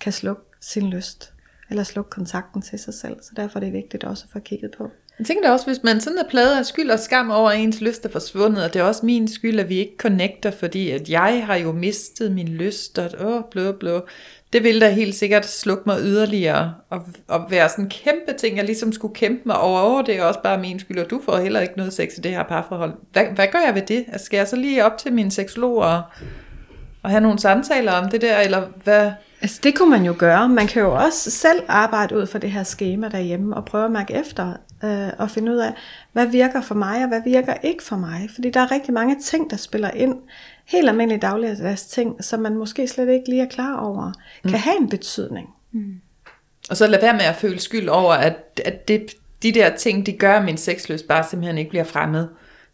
kan slukke sin lyst, eller slukke kontakten til sig selv. Så derfor er det vigtigt også at få kigget på, jeg tænker da også, hvis man sådan er pladet af skyld og skam over, at ens lyst er forsvundet, og det er også min skyld, at vi ikke connecter, fordi at jeg har jo mistet min lyst, og åh, blå, blå. Det vil da helt sikkert slukke mig yderligere, og, og være sådan en kæmpe ting, jeg ligesom skulle kæmpe mig over, over det er også bare min skyld, og du får heller ikke noget sex i det her parforhold. Hvad, hvad gør jeg ved det? Altså, skal jeg så lige op til min seksolog og, og have nogle samtaler om det der, eller hvad? Altså det kunne man jo gøre. Man kan jo også selv arbejde ud fra det her schema derhjemme og prøve at mærke efter øh, og finde ud af, hvad virker for mig og hvad virker ikke for mig. Fordi der er rigtig mange ting, der spiller ind. Helt almindelige dagligdags ting, som man måske slet ikke lige er klar over, kan have en betydning. Og så lad være med at føle skyld over, at, at det, de der ting, de gør, at min sexlyst bare simpelthen ikke bliver fremmed.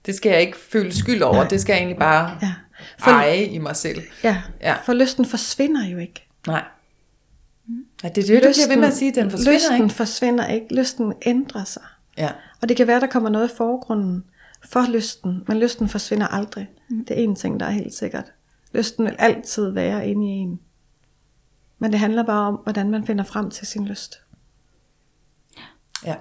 Det skal jeg ikke føle skyld over, det skal jeg egentlig bare Ja. for... eje i mig selv. Ja, Ja. for lysten forsvinder jo ikke. Nej. Ja, det er det, du bliver ved med at sige, den forsvinder lysten ikke. forsvinder ikke. Lysten ændrer sig. Ja. Og det kan være, der kommer noget i forgrunden for lysten, men lysten forsvinder aldrig. Det er en ting, der er helt sikkert. Lysten vil altid være inde i en. Men det handler bare om, hvordan man finder frem til sin lyst. ja.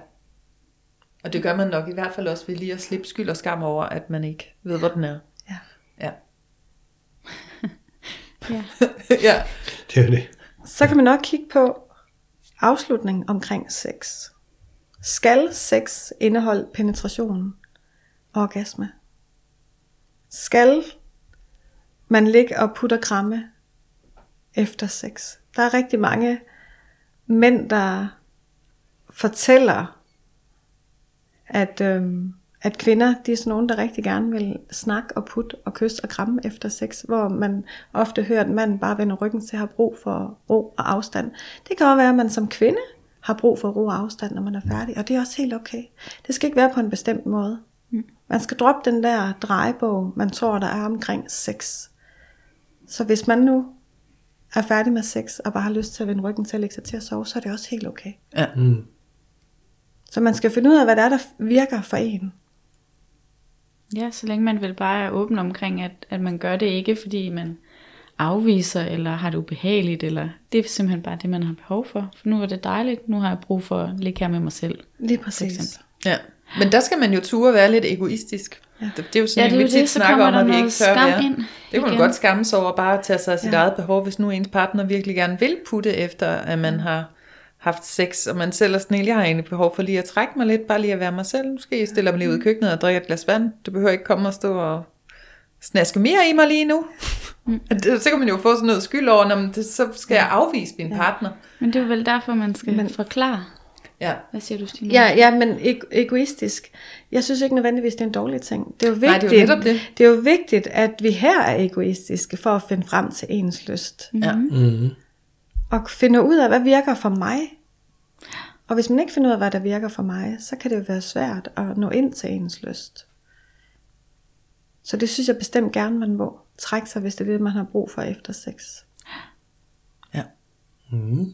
Og det gør man nok i hvert fald også ved lige at slippe skyld og skam over, at man ikke ved, hvor den er. Ja. Ja. Ja. ja. Det er det. Så kan man nok kigge på afslutningen omkring sex. Skal sex indeholde penetration og orgasme? Skal man ligge og putte og kramme efter sex? Der er rigtig mange mænd, der fortæller, at, øhm, at kvinder, de er sådan nogen, der rigtig gerne vil snakke og putte og kysse og kramme efter sex, hvor man ofte hører, at manden bare vender ryggen til at have brug for ro og afstand. Det kan også være, at man som kvinde har brug for ro og afstand, når man er færdig, og det er også helt okay. Det skal ikke være på en bestemt måde. Man skal droppe den der drejebog, man tror, der er omkring sex. Så hvis man nu er færdig med sex, og bare har lyst til at vende ryggen til at lægge sig til at sove, så er det også helt okay. Ja. Mm. Så man skal finde ud af, hvad der er, der virker for en. Ja, så længe man vel bare er åben omkring, at, at man gør det ikke, fordi man afviser, eller har det ubehageligt, eller det er simpelthen bare det, man har behov for. For nu er det dejligt, nu har jeg brug for at ligge her med mig selv. Lige præcis. ja. Men der skal man jo ture være lidt egoistisk. Ja. Det, det er jo sådan, Ja, det er vi tit det, snakker om, at vi ikke tør skam være. ind Det kunne man godt skamme sig over bare at tage sig af sit Ja. eget behov, hvis nu ens partner virkelig gerne vil putte efter, at man har haft sex, og man selv er sådan, jeg har egentlig behov for lige at trække mig lidt, bare lige at være mig selv. Måske stiller mig lige ud i køkkenet og drikker et glas vand. Du behøver ikke komme og stå og snaske mere i mig lige nu. Mm. Så kan man jo få sådan noget skyld over, når man, det, så skal jeg afvise min partner. Men det er jo vel derfor, man skal Men- forklare. Ja. Hvad siger du, Stine? Ja, ja, men ego- egoistisk. Jeg synes ikke nødvendigvis, det er en dårlig ting. Det er jo Nej, vigtigt, det er jo det. det er jo vigtigt at vi her er egoistiske for at finde frem til ens lyst. Ja. Mm. Og finde ud af, hvad virker for mig. Og hvis man ikke finder ud af, hvad der virker for mig, så kan det jo være svært at nå ind til ens lyst. Så det synes jeg bestemt gerne, man må trække sig, hvis det er det, man har brug for efter sex. Ja. Mm.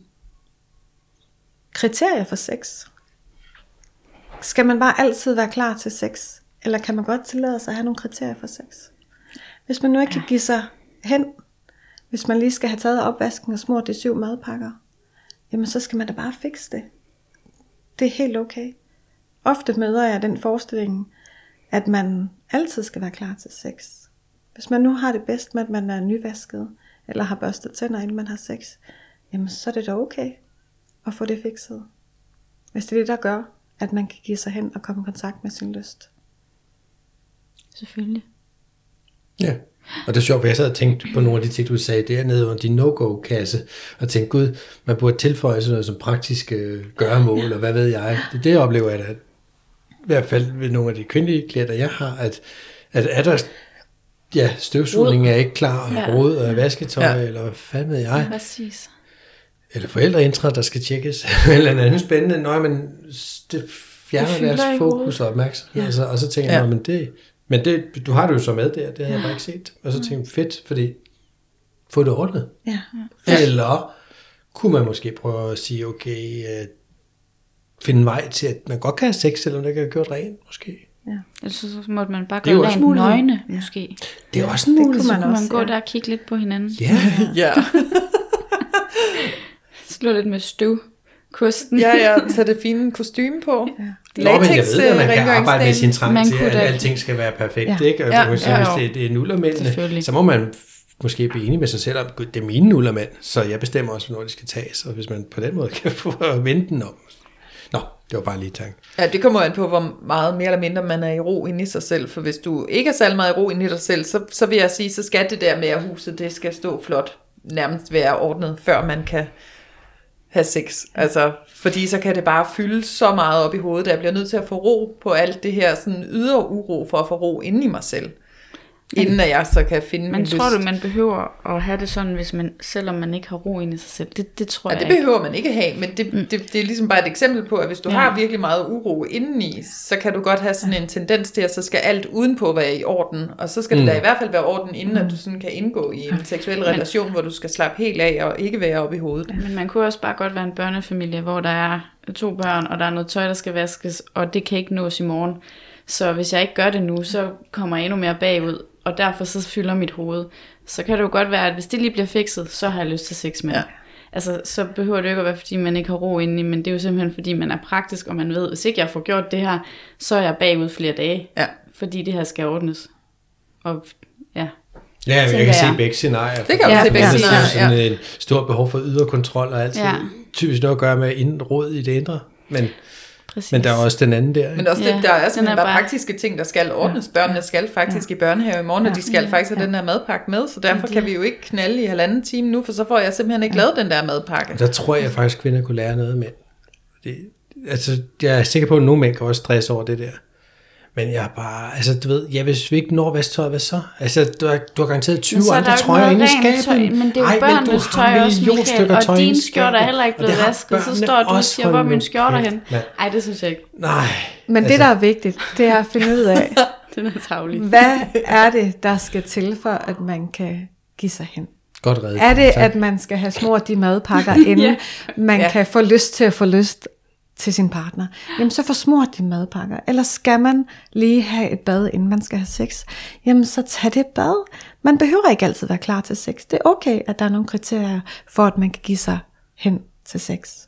Kriterier for sex. Skal man bare altid være klar til sex? Eller kan man godt tillade sig at have nogle kriterier for sex? Hvis man nu ikke kan give sig hen, hvis man lige skal have taget opvasken og smurt de syv madpakker, jamen så skal man da bare fikse det. Det er helt okay. Ofte møder jeg den forestilling, at man altid skal være klar til sex. Hvis man nu har det bedst med, at man er nyvasket, eller har børstet tænder, inden man har sex, jamen så er det da okay at få det fikset. Hvis det er det, der gør, at man kan give sig hen og komme i kontakt med sin lyst. Selvfølgelig. Ja, og det er sjovt, for jeg sad og tænkte på nogle af de ting, du sagde dernede under din no-go-kasse, og tænkte, gud, man burde tilføje sådan noget som praktiske øh, gøremål, og hvad ved jeg. Det, det oplever jeg da, at, i hvert fald ved nogle af de kvindelige klienter, jeg har, at, at er der, ja, støvsugningen er ikke klar, og Ja. råd og vasketøj, Ja. ja. eller hvad fanden ved jeg, Præcis. eller forældreintra, der skal tjekkes, eller noget andet spændende. Nå, men det fjerner Det deres fokus og opmærksomhed, Ja. ja. og, så, tænker Ja. jeg, "Nå, men det, men det, du har det jo så med der, det havde jeg bare ikke set. Og så tænkte jeg, fedt, fordi få det ordnet. Ja. Ja. Eller kunne man måske prøve at sige, okay, øh, finde en vej til, at man godt kan have sex, selvom det ikke er gjort rent, måske. Ellers så så måtte man bare Det også rent nøgne, Ja. måske. Det er også en det mulighed. kunne man Kunne også, man gå ja. der og kigge lidt på hinanden. Ja, Ja. Slå lidt med støv kosten. Ja, ja, tage det fine kostume på. Ja. Nå, men jeg ved, at man kan arbejde med sin Man trang til, at alting skal være perfekt, Ja. ikke? Og Ja, ja, man sige, ja, hvis det, det er nullermændene, så må man måske blive enig med sig selv om, "Gud, det er mine nullermænd, så jeg bestemmer også, hvornår de skal tages, og hvis man på den måde kan få at vente den om. Det var bare lige en tanke. Ja, det kommer an på, hvor meget mere eller mindre man er i ro inde i sig selv. For hvis du ikke er særlig meget i ro inde i dig selv, så, så vil jeg sige, så skal det der med, at huset det skal stå flot, nærmest være ordnet, før man kan have sex. Altså, fordi så kan det bare fylde så meget op i hovedet, at jeg bliver nødt til at få ro på alt det her sådan ydre uro, for at få ro inde i mig selv. Inden at jeg så kan finde Men min tror lyst. du, man behøver at have det sådan, hvis man, selvom man ikke har ro inde i sig selv? Det, det tror Ja, jeg det ikke. behøver man ikke have, men det, mm. det, det er ligesom bare et eksempel på, at hvis du Ja. har virkelig meget uro indeni, så kan du godt have sådan en tendens til, at så skal alt udenpå være i orden, og så skal det da i hvert fald være orden, inden at du sådan kan indgå i en seksuel relation, hvor du skal slappe helt af og ikke være oppe i hovedet. Men man kunne også bare godt være en børnefamilie, hvor der er to børn, og der er noget tøj, der skal vaskes, og det kan ikke nås i morgen. Så hvis jeg ikke gør det nu, så kommer jeg endnu mere bagud, og derfor så fylder mit hoved. Så kan det jo godt være, at hvis det lige bliver fikset, så har jeg lyst til sex med. Ja. Ja. Altså, så behøver det jo ikke at være, fordi man ikke har ro indeni, men det er jo simpelthen, fordi man er praktisk, og man ved, hvis ikke jeg får gjort det her, så er jeg bagud flere dage, Ja. fordi det her skal ordnes. Og ja, Ja, jeg Tænker kan se jeg. begge scenarier. Det kan Ja, se begge ja. scenarier, Sådan en stor behov for ydre kontrol og alt. Ja. Ja. Typisk noget at gøre med indråd i det indre. Men, præcis. men der er også den anden der. Men Ikke? også Ja, det, der er sådan er bare praktiske ting, der skal ordnes. Børnene skal faktisk i børnehave i morgen, og de skal faktisk have den her madpakke med, så derfor kan vi jo ikke knalde i halvanden time nu, for så får jeg simpelthen ikke lavet den der madpakke. Der tror jeg faktisk, at kvinder kunne lære noget af mænd. Det, altså, jeg er sikker på, at nogle mænd kan også stresse over det der. Men jeg er bare, altså du ved, ja, hvis vi ikke når vasktøjet, hvad så? Altså, du har, du har garanteret 20 Men så er der andre trøjer inde i skabet. tøj, men det er jo Ej, børnenes du har tøj også, Michael, og i dine skjorter er heller ikke Og blevet vasket, så står du og også. siger, hvor skjorter kæft, hen? mand. Ej, det synes jeg ikke. Nej. Men altså, det, der er vigtigt, det er at finde ud af, Den er tavlig. hvad er det, der skal til for, at man kan give sig hen? Godt reddet. Er det, Tak. at man skal have smurt de madpakker, inden Ja. man Ja. kan få lyst til at få lyst til sin partner? Jamen, så få smurt de madpakker. Eller skal man lige have et bad, inden man skal have sex? Jamen, så tag det bad. Man behøver ikke altid være klar til sex. Det er okay, at der er nogle kriterier for, at man kan give sig hen til sex.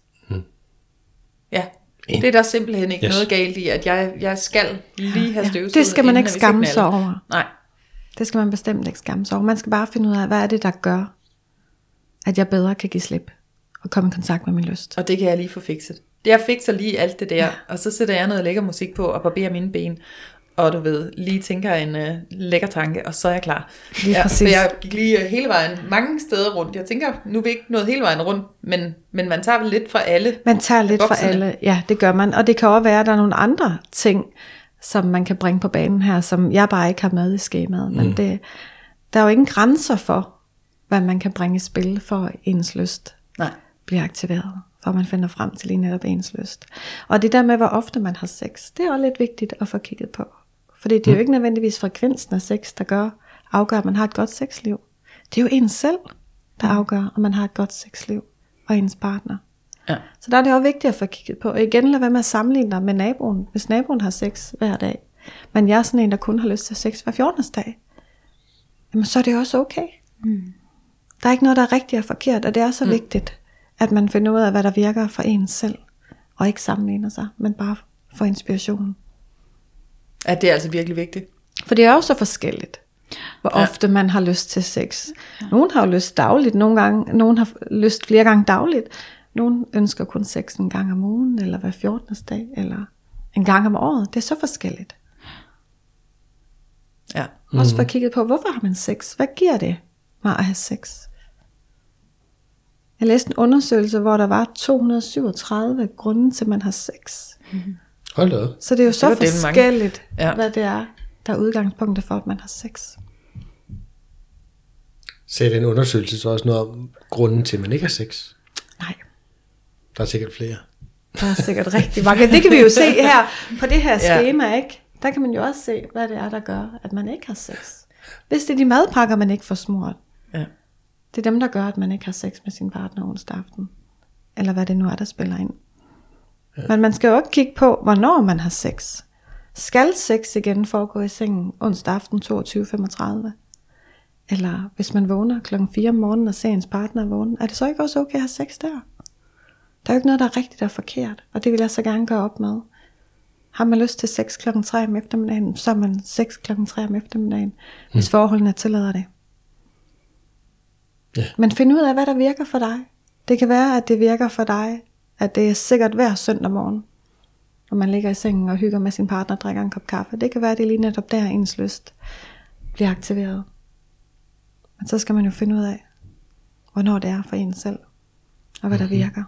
Ja, det er der simpelthen ikke Yes. noget galt i, at jeg, jeg skal lige have støvsuget. Det skal man ikke skamme sig over. Nej, Det skal man bestemt ikke skamme sig over. Man skal bare finde ud af, hvad er det, der gør, at jeg bedre kan give slip og komme i kontakt med min lyst. og det kan jeg lige få fikset. Det jeg fikser lige alt det der, ja. og så sætter jeg noget lækker musik på og barberer mine ben. Og du ved, lige tænker en uh, lækker tanke, og så er jeg klar. Lige ja, præcis. For jeg gik lige øh, hele vejen, mange steder rundt. Jeg tænker, nu er vi ikke nået hele vejen rundt, men, men man tager vel lidt fra alle. Man tager lidt fra alle. Ja, det gør man. Og det kan også være, at der er nogle andre ting, som man kan bringe på banen her, som jeg bare ikke har med i skemaet. Men det, der er jo ingen grænser for, hvad man kan bringe i spil, for ens lyst Nej. bliver aktiveret. At man finder frem til lige netop ens lyst. Og det der med, hvor ofte man har sex, det er også lidt vigtigt at få kigget på. Fordi det er jo ikke nødvendigvis frekvensen af sex, der gør, afgør, at man har et godt sexliv. Det er jo en selv, der afgør, om man har et godt sexliv, og ens partner. Ja. Så der er det også vigtigt at få kigget på. Og igen, lad være med at sammenligne dig med naboen. Hvis naboen har sex hver dag, men jeg er sådan en, der kun har lyst til sex hver 14. dag, jamen så er det også okay. Mm. Der er ikke noget, der er rigtigt og forkert, og det er så mm. vigtigt, at man finder ud af, hvad der virker for en selv, og ikke sammenligner sig, men bare får inspiration. At det er altså virkelig vigtigt. For det er jo så forskelligt, hvor ja. ofte man har lyst til sex. Nogle har jo lyst dagligt, nogle gange, nogle har lyst flere gange dagligt. Nogle ønsker kun sex en gang om ugen, eller hver 14. dag, eller en gang om året. Det er så forskelligt. Ja. Mm. Også for kigget på, hvorfor har man sex? Hvad giver det mig at have sex? Jeg læste en undersøgelse, hvor der var 237 grunde til, at man har sex. Hold da. Så det er jo så mange. forskelligt, ja. Ja. hvad det er, der er udgangspunktet for, at man har sex. Sagde den undersøgelse så også noget om grunden til, at man ikke har sex? Nej. Der er sikkert flere. Der er sikkert rigtig mange. Det kan vi jo se her på det her Ja. schema, ikke? Der kan man jo også se, hvad det er, der gør, at man ikke har sex. Hvis det er de madpakker, man ikke får smurt, Ja. Det er dem, der gør, at man ikke har sex med sin partner onsdag aften. Eller hvad det nu er, der spiller ind. Ja. Men man skal jo også kigge på, hvornår man har sex. Skal sex igen foregå i sengen onsdag aften 22.35? Eller hvis man vågner klokken 4 om morgenen og ser ens partner vågne, er det så ikke også okay at have sex der? Der er jo ikke noget, der er rigtigt og forkert, og det vil jeg så gerne gøre op med. Har man lyst til sex kl. 3 om eftermiddagen, så er man sex kl. 3 om eftermiddagen, hvis forholdene tillader det. Ja. Men find ud af, hvad der virker for dig. Det kan være, at det virker for dig, at det er sikkert hver søndag morgen, når man ligger i sengen og hygger med sin partner og drikker en kop kaffe. Det kan være, at det er lige netop der, ens lyst bliver aktiveret. Men så skal man jo finde ud af, hvornår det er for en selv, og hvad der virker.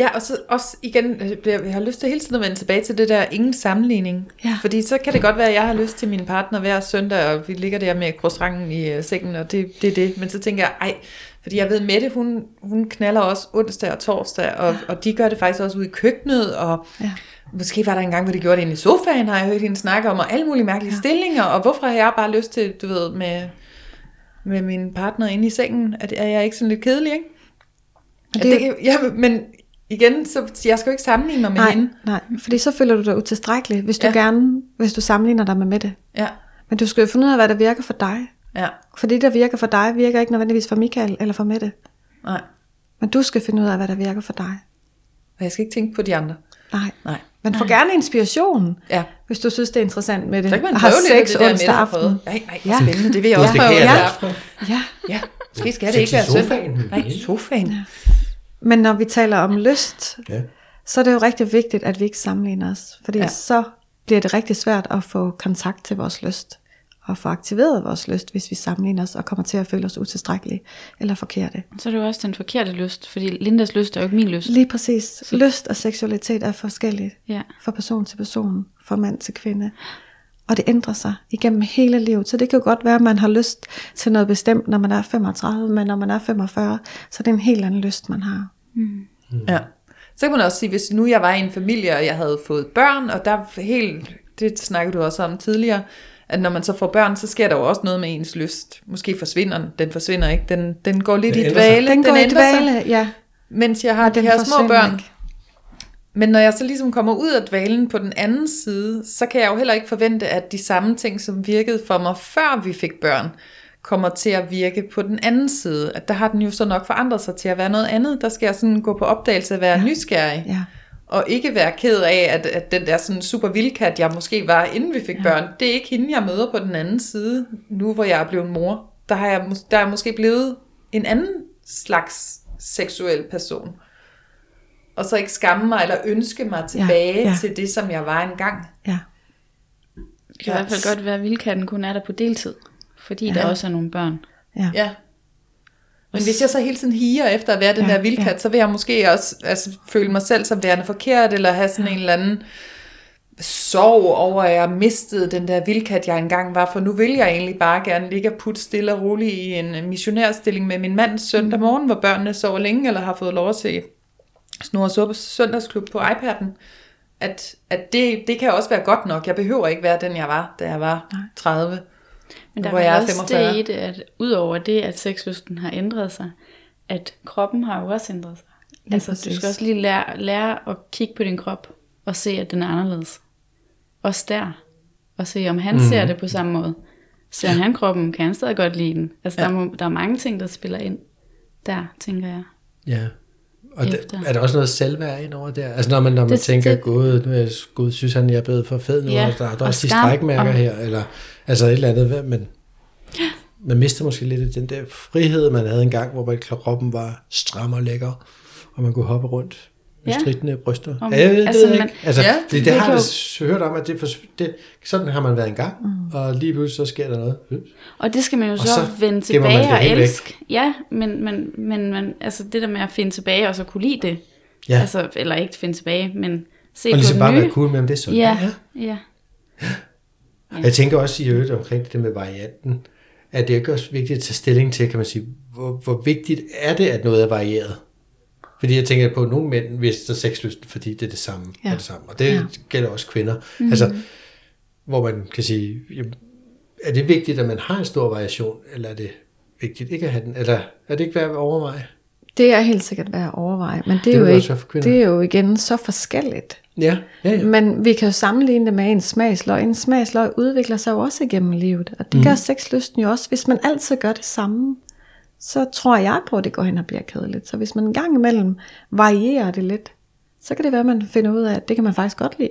Ja, og så også igen, øh, jeg har lyst til hele tiden at vende tilbage til det der ingen sammenligning. Ja. Fordi så kan det godt være, at jeg har lyst til min partner hver søndag, og vi ligger der med croissranten i uh, sengen, og det, det er det. Men så tænker jeg, ej, fordi jeg ved, Mette, hun, hun knaller også onsdag og torsdag, og, og de gør det faktisk også ude i køkkenet, og Ja. måske var der en gang, hvor de gjorde det inde i sofaen, har jeg hørt hende snakke om, og alle mulige mærkelige ja. stillinger, og hvorfor har jeg bare lyst til, du ved, med, med min partner inde i sengen, at er jeg ikke sådan lidt kedelig, ikke? Det, det- det, ja, men igen, så jeg skal jo ikke sammenligne mig med Nej, hende. nej, fordi så føler du dig utilstrækkelig, hvis du Ja. gerne, hvis du sammenligner dig med Mette. Ja, Men du skal jo finde ud af, hvad der virker for dig. ja, For det, der virker for dig, virker ikke nødvendigvis for Michael eller for Mette. nej. Men du skal finde ud af, hvad der virker for dig. Og jeg skal ikke tænke på de andre. Nej. Nej. Men få gerne inspiration, Ja. hvis du synes, det er interessant med det. Så kan man lidt af sex det der onsdag med aften. aften. Nej, nej, Ja. spændende. Det vil jeg også det prøve. Ja. da også prøve. Ja, ja. Måske skal det ikke være søndag. Nej, sofaen. Men når vi taler om lyst, Ja. så er det jo rigtig vigtigt, at vi ikke sammenligner os. Fordi Ja. så bliver det rigtig svært at få kontakt til vores lyst. Og få aktiveret vores lyst, hvis vi sammenligner os og kommer til at føle os utilstrækkelige eller forkerte. Så er det jo også den forkerte lyst, fordi Lindas lyst er jo ikke min lyst. Lige præcis. Lyst og seksualitet er forskelligt. Ja. Fra person til person, fra mand til kvinde. Og det ændrer sig igennem hele livet. Så det kan jo godt være, at man har lyst til noget bestemt, når man er 35, men når man er 45, så er det en helt anden lyst, man har. Ja. Så kan man også sige, hvis nu jeg var i en familie, og jeg havde fået børn, og der er helt, det snakkede du også om tidligere, at når man så får børn, så sker der jo også noget med ens lyst. Måske forsvinder den, den forsvinder ikke, den, den går lidt Den i dvale, Den går i ændrer sig, dvale, ja. mens jeg har Men de den her små børn. ikke. Men når jeg så ligesom kommer ud af dvalen på den anden side, så kan jeg jo heller ikke forvente, at de samme ting, som virkede for mig, før vi fik børn, kommer til at virke på den anden side. At der har den jo så nok forandret sig til at være noget andet. Der skal jeg sådan gå på opdagelse og være ja. nysgerrig. Ja. Og ikke være ked af, at, at den der sådan super vildkat, jeg måske var, inden vi fik ja. børn, det er ikke hende, jeg møder på den anden side, nu hvor jeg er blevet mor. Der, har jeg, der er jeg måske blevet en anden slags seksuel person. Og så ikke skamme mig, eller ønske mig tilbage ja, ja. ja. til det, som jeg var engang. ja. Det kan i hvert fald godt være, at vildkatten kun er der på deltid, fordi ja. der også er nogle børn. ja. Ja. Men hvis jeg så hele tiden higer efter at være den Ja, der vildkat, ja. så vil jeg måske også altså, føle mig selv som værende forkert, eller have sådan en eller anden sorg over, at jeg mistede den der vildkat, jeg engang var, for nu vil jeg egentlig bare gerne ligge og putte stille og roligt i en missionærstilling med min mand søndag morgen, hvor børnene sover længe, eller har fået lov at se Snor og Suppes søndagsklub på iPad'en. At, at det, det kan også være godt nok. Jeg behøver ikke være den, jeg var, da jeg var 30. Men der hvor er jeg er også 45. det i det, at udover det, at sexlysten har ændret sig, at kroppen har jo også ændret sig. Lige altså, du præcis. skal også lige lære, lære at kigge på din krop, og se, at den er anderledes. Også der. Og se, om han mm. ser det på samme måde. Ser han kroppen, kan han stadig godt lide den. Altså, ja. der, må, der er mange ting, der spiller ind. Der, tænker jeg. Ja. Og der, Efter. er der også noget selvværd ind over der? Altså når man, når man Det- tænker, det- gud, nu er jeg, gud, synes han, jeg er blevet for fed nu, Ja, og der, der er og også de skam, strækmærker og- her, eller altså et eller andet, men man mister måske lidt af den der frihed, man havde engang, hvor kroppen var stram og lækker, og man kunne hoppe rundt med Ja. stridende bryster. Om- ja, jeg ved, altså, det man- ikke. Altså, Ja, ja, det, det, det har jeg hørt om, at det, fors- det, sådan har man været engang, mm. og lige pludselig så sker der noget. Og det skal man jo så, så vende man tilbage og elske. Ja, men, men, men, men altså det der med at finde tilbage og så kunne lide det. Ja, Altså, eller ikke finde tilbage, men se og på ligesom det bare nye. være cool med, om det er sådan. Ja, ja. Og Jeg tænker også i øvrigt omkring det med varianten, at det er også vigtigt at tage stilling til, kan man sige, hvor, hvor vigtigt er det, at noget er varieret? Fordi jeg tænker på, at nogle mænd mister sexlysten, fordi det er det samme. Ja. Er det samme. Og det ja. Gælder også kvinder. Mm. Altså, hvor man kan sige, jamen, er det vigtigt, at man har en stor variation, eller er det vigtigt ikke at have den? Eller er det ikke værd at overveje? Det er helt sikkert værd at overveje, men det, er, jo ikke, det er jo igen så forskelligt. Ja, ja, ja. Men vi kan jo sammenligne det med en smagsløg. En smagsløg udvikler sig jo også igennem livet. Og det mm. gør sexlysten jo også. Hvis man altid gør det samme, så tror jeg på, at det går hen og bliver kedeligt. Så hvis man en gang imellem varierer det lidt, så kan det være, at man finder ud af, at det kan man faktisk godt lide.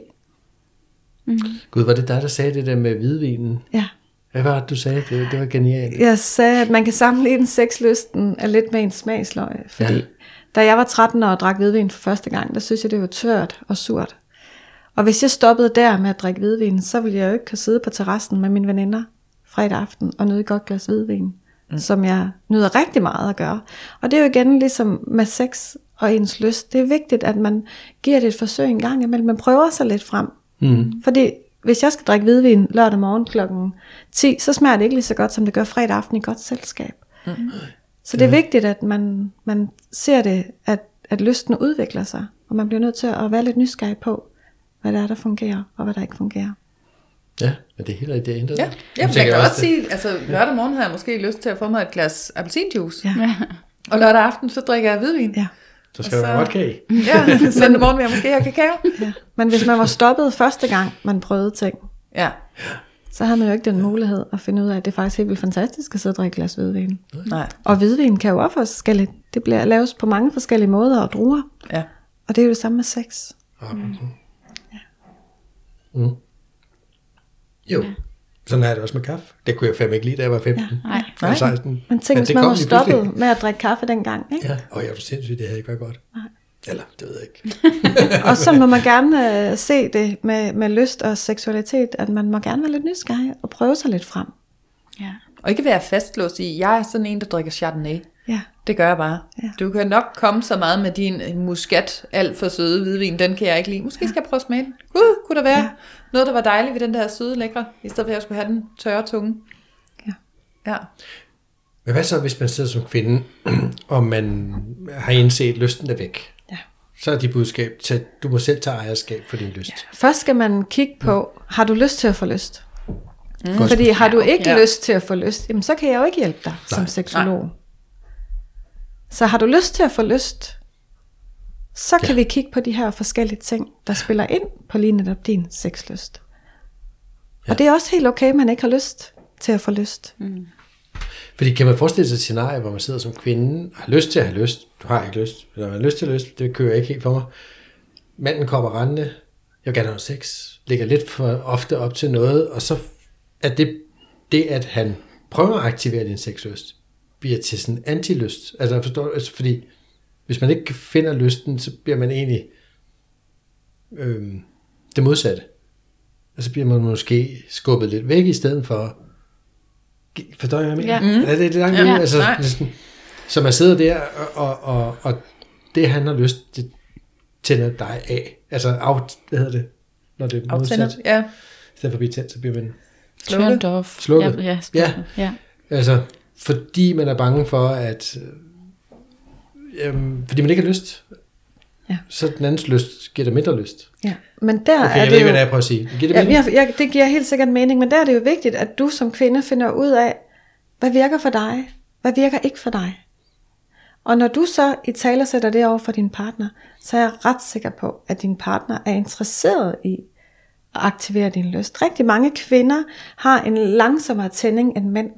Gud, var det dig, der sagde det der med hvidvinen? Ja. Hvad var det, du sagde? Det, det var genialt. Jeg sagde, at man kan sammenligne sexlysten af lidt med en smagsløg. Fordi ja. da jeg var 13 år og drak hvidvin for første gang, der synes jeg, det var tørt og surt. Og hvis jeg stoppede der med at drikke hvidvin, så ville jeg jo ikke kunne sidde på terrassen med mine veninder fredag aften og nyde et godt glas hvidvin, mm. som jeg nyder rigtig meget at gøre. Og det er jo igen ligesom med sex og ens lyst. Det er vigtigt, at man giver det et forsøg en gang imellem. Man prøver sig lidt frem. Mm. Fordi hvis jeg skal drikke hvidvin lørdag morgen klokken 10, så smager det ikke lige så godt, som det gør fredag aften i godt selskab. Mm. Så det er vigtigt, at man, man ser det, at, at lysten udvikler sig, og man bliver nødt til at være lidt nysgerrig på, hvad der er, der fungerer, og hvad der ikke fungerer. Ja, men det er helt rigtigt, det ændret. Ja, ja jeg tænker kan også også sige, altså lørdag morgen har jeg måske lyst til at få mig et glas appelsinjuice. Ja. Og lørdag aften, så drikker jeg hvidvin. Ja. Så skal der være vodka i. Ja, søndag morgen vil jeg måske have kakao. ja. Men hvis man var stoppet første gang, man prøvede ting, Ja, så havde man jo ikke den mulighed at finde ud af, at det er faktisk helt vildt fantastisk at sidde og drikke et glas hvidvin. nej, Og hvidvin kan jo også være forskelligt. Det bliver laves på mange forskellige måder og druer. ja. Og det er jo det samme med sex. Mm. Jo, sådan er det også med kaffe. Det kunne jeg fandme ikke lide, da jeg var 15. Ja. Nej. Eller 16. Men tænk, Ja, hvis man var stoppet med at drikke kaffe dengang. Ikke? Ja, og jeg var sindssygt, det havde ikke været godt. Nej. Eller, det ved jeg ikke. Og så må man gerne øh, se det med, med lyst og seksualitet, at man må gerne være lidt nysgerrig og prøve sig lidt frem. Ja. Og ikke være fastlåst i, jeg er sådan en, der drikker Chardonnay. Ja, Det gør jeg bare. Ja. Du kan nok komme så meget med din muskat, alt for søde hvidvin, den kan jeg ikke lide. Måske skal jeg prøve at smage den. Gud, kunne der være Ja. Ja. noget, der var dejligt ved den der søde lækre, i stedet for at jeg skulle have den tørre tunge. Ja. Ja. Men hvad så, hvis man sidder som kvinde, og man har indset, at lysten er væk? Ja. Så er dit budskab til, at du må selv tage ejerskab for din lyst. Først skal man kigge på, har du lyst til at få lyst? Mm. Fordi har du ikke Ja. lyst til at få lyst, jamen så kan jeg jo ikke hjælpe dig som Nej. seksolog. Så har du lyst til at få lyst, så kan Ja. vi kigge på de her forskellige ting, der spiller ind på lige netop din sexlyst. Ja. Og det er også helt okay, at man ikke har lyst til at få lyst. Fordi kan man forestille sig et scenarie, hvor man sidder som kvinde, og har lyst til at have lyst, du har ikke lyst, eller man har lyst til at have lyst, det kører ikke helt for mig. Manden kommer rendende, jeg vil gerne have sex, ligger lidt for ofte op til noget, og så er det, det at han prøver at aktivere din sexlyst, bliver til sådan en antilyst. Altså, forstår, altså fordi hvis man ikke finder lysten, så bliver man egentlig øhm, det modsatte. Og så bliver man måske skubbet lidt væk i stedet for Forstår jeg, hvad jeg mener? Ja. Mm. Er det, det langt Ja. ja. altså, næsten, Så man sidder der, og, og, og, og det han har lyst, det tænder dig af. Altså, af, hvad hedder det? Når det er Aftænder. modsat. Ja. I stedet for at blive tændt, så bliver man... Turned off. Slukket. Ja, ja, Ja. slukket. ja. Altså, fordi man er bange for, at... Øh, øhm, fordi man ikke har lyst. Ja. Så den andens lyst giver dig mindre lyst. Ja. Men der Okay, er jeg det ved ikke, jo... hvad det jeg prøver at sige. Giver det Ja, mening? jeg, jeg, det giver helt sikkert mening, men der er det jo vigtigt, at du som kvinde finder ud af, hvad virker for dig, hvad virker ikke for dig. Og når du så i tale sætter det over for din partner, så er jeg ret sikker på, at din partner er interesseret i at aktivere din lyst. Rigtig mange kvinder har en langsommere tænding end mænd.